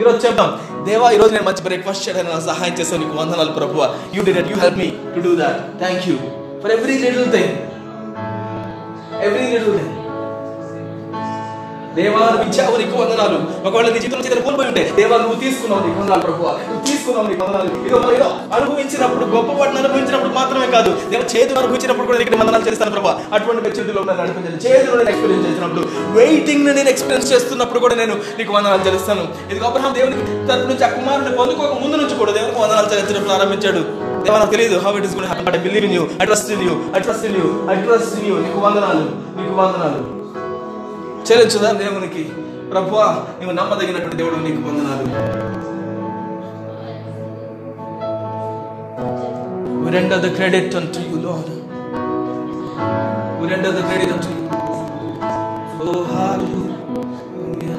[SPEAKER 1] ఈరోజు చెప్తాం దేవా ఈరోజు నేను మంచి బ్రేక్ఫాస్ట్ చేయడానికి నాకు సహాయం చేస్తాను నీకు వందనాలు ప్రభు you did you help me to do that thank you for every little thing every little thing దేవా నువ్వు ఇచ్చావు నీకు వందనాలు. ఒకవేళ నీ జీవితంలో చేతులు కోల్పోయి ఉంటే దేవా నువ్వు తీసుకున్నావు నీకు వందనాలు ప్రభు నువ్వు నీ నీకు వందనాలు ఇదో ఏదో అనుభవించినప్పుడు గొప్ప వాటిని అనుభవించినప్పుడు మాత్రమే కాదు నేను చేతులు అనుభవించినప్పుడు కూడా నీకు వందనాలు చేస్తాను ప్రభా. అటువంటి చేతుల్లో నేను నడిపించాను చేతులు నేను ఎక్స్పీరియన్స్ చేసినప్పుడు వెయిటింగ్ నేను ఎక్స్పీరియన్స్ చేస్తున్నప్పుడు కూడా నేను నీకు వందనాలు చెల్లిస్తాను. ఇది గొప్ప దేవునికి తరపు నుంచి ఆ కుమారుని పొందుకోక ముందు నుంచి కూడా దేవునికి వందనాలు చెల్లించడం ప్రారంభించాడు. దేవా నాకు తెలియదు how it is good happen but I believe in you I trust in you I trust in you I trust in you నీకు వందనాలు. నీకు వందనాలు. చెల్లించుదా దేవునికి. ప్రభువా నువ్వు నమ్మదగినటువంటి దేవుడు నీకు వందనాలు. We render the credit unto you, Lord. We render the credit unto you. Oh, hallelujah.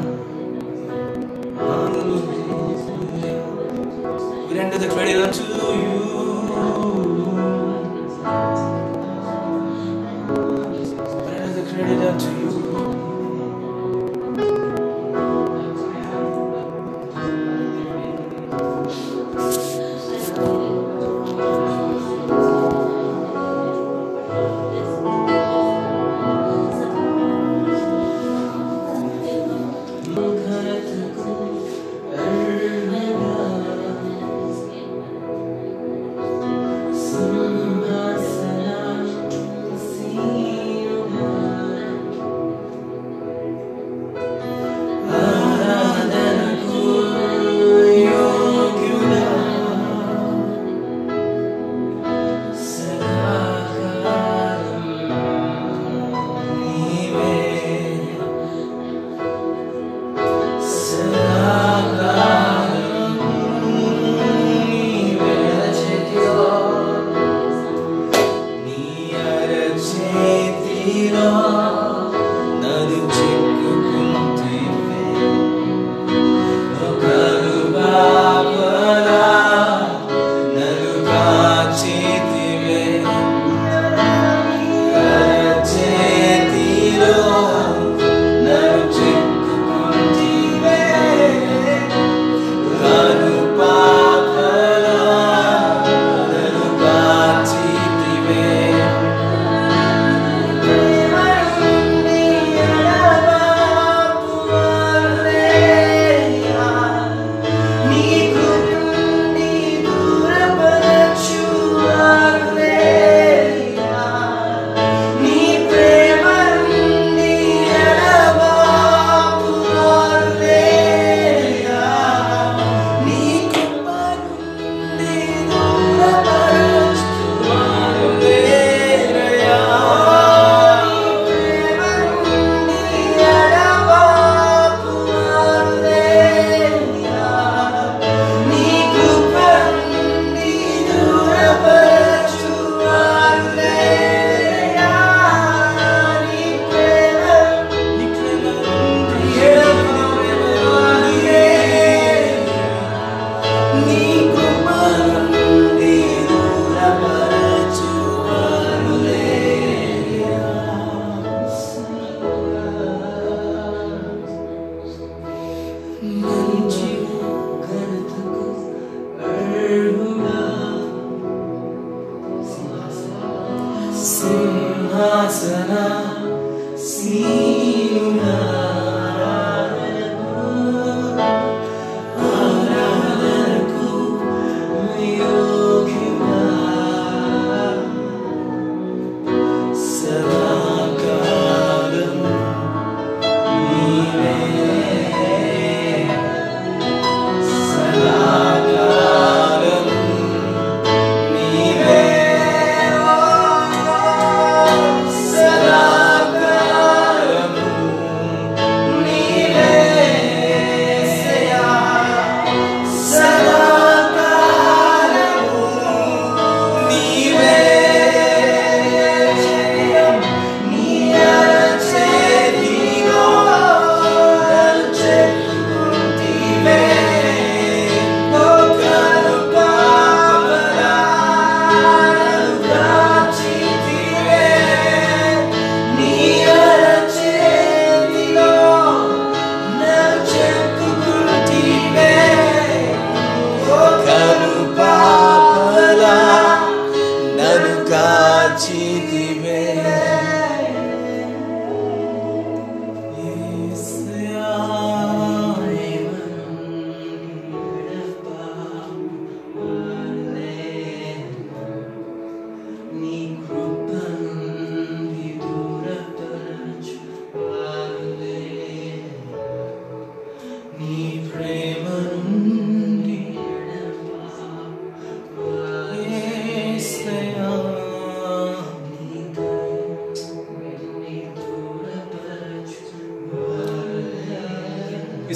[SPEAKER 1] Hallelujah. We render the credit unto you. We render the credit unto you.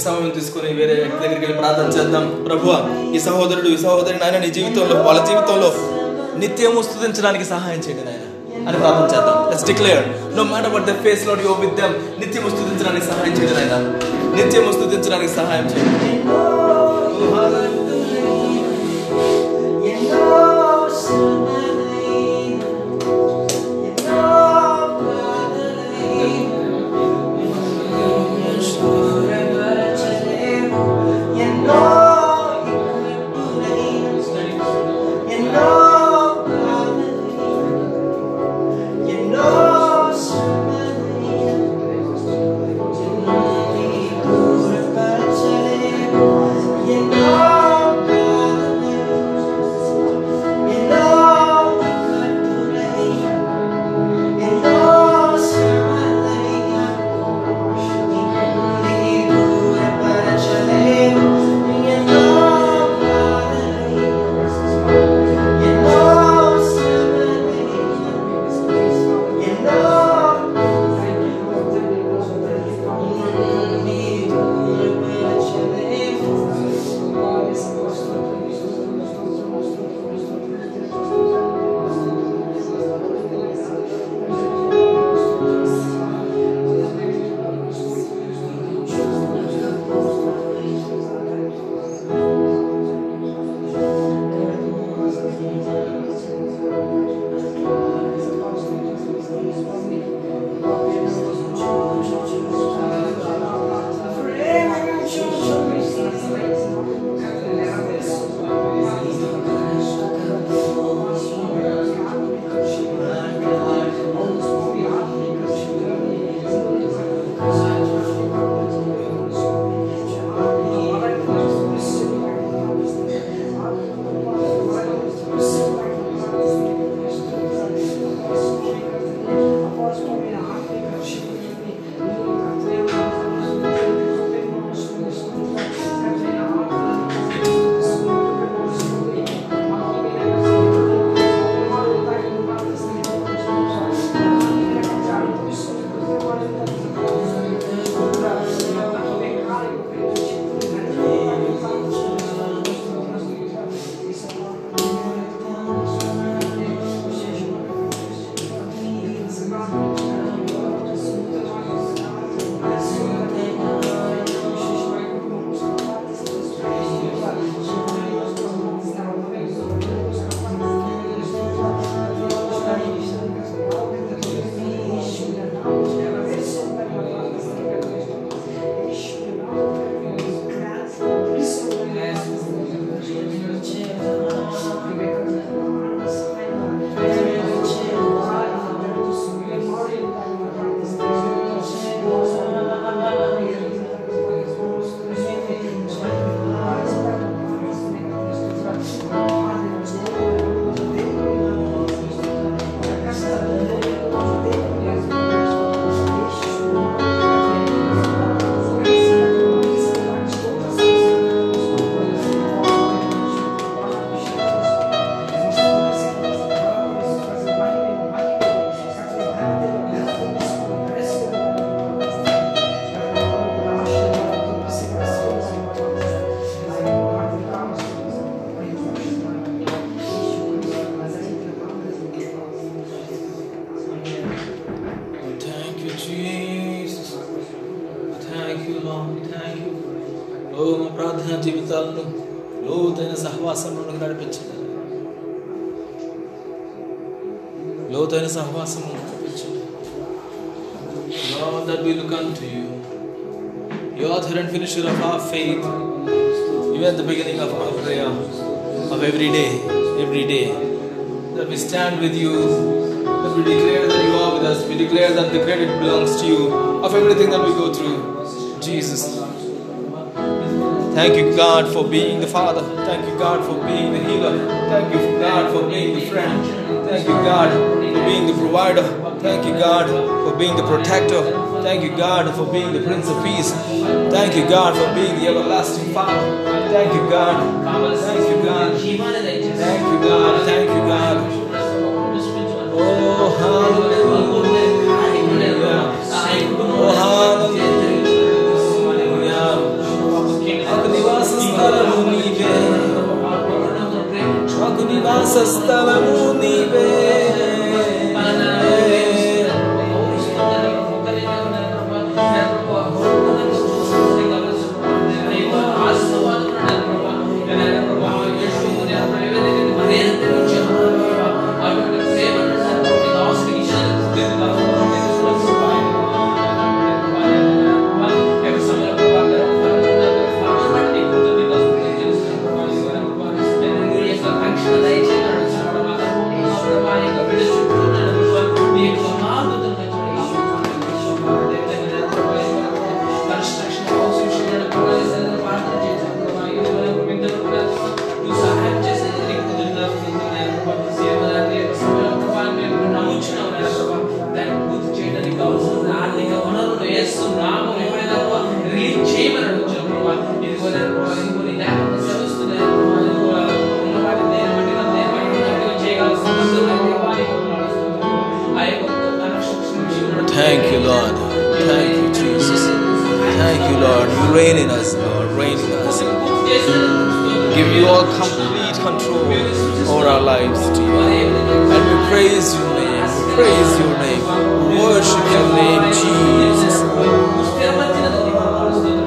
[SPEAKER 2] సమయం తీసుకుని వేరే వ్యక్తి దగ్గరికి వెళ్ళి ప్రార్థన చేద్దాం. ప్రభు ఈ సహోదరుడు ఈ సహోదరి నాయన నీ జీవితంలో వాళ్ళ జీవితంలో నిత్యము స్థుతించడానికి సహాయం చేయండి నాయన అని ప్రార్థన చేద్దాం. Let's declare no matter what the ఫేస్లో యు విత్ దెం నిత్యము స్థుతించడానికి సహాయం చేయండి నాయన. నిత్యము స్థుతించడానికి సహాయం చేయండి
[SPEAKER 3] for being the Prince of Peace. Thank you, God, for being the everlasting Father. Thank you, God. Thank you, God. Thank you, God. Thank you, God. Oh, hallelujah. Oh, hallelujah. Agnivasastamu nive. Agnivasastamu nive.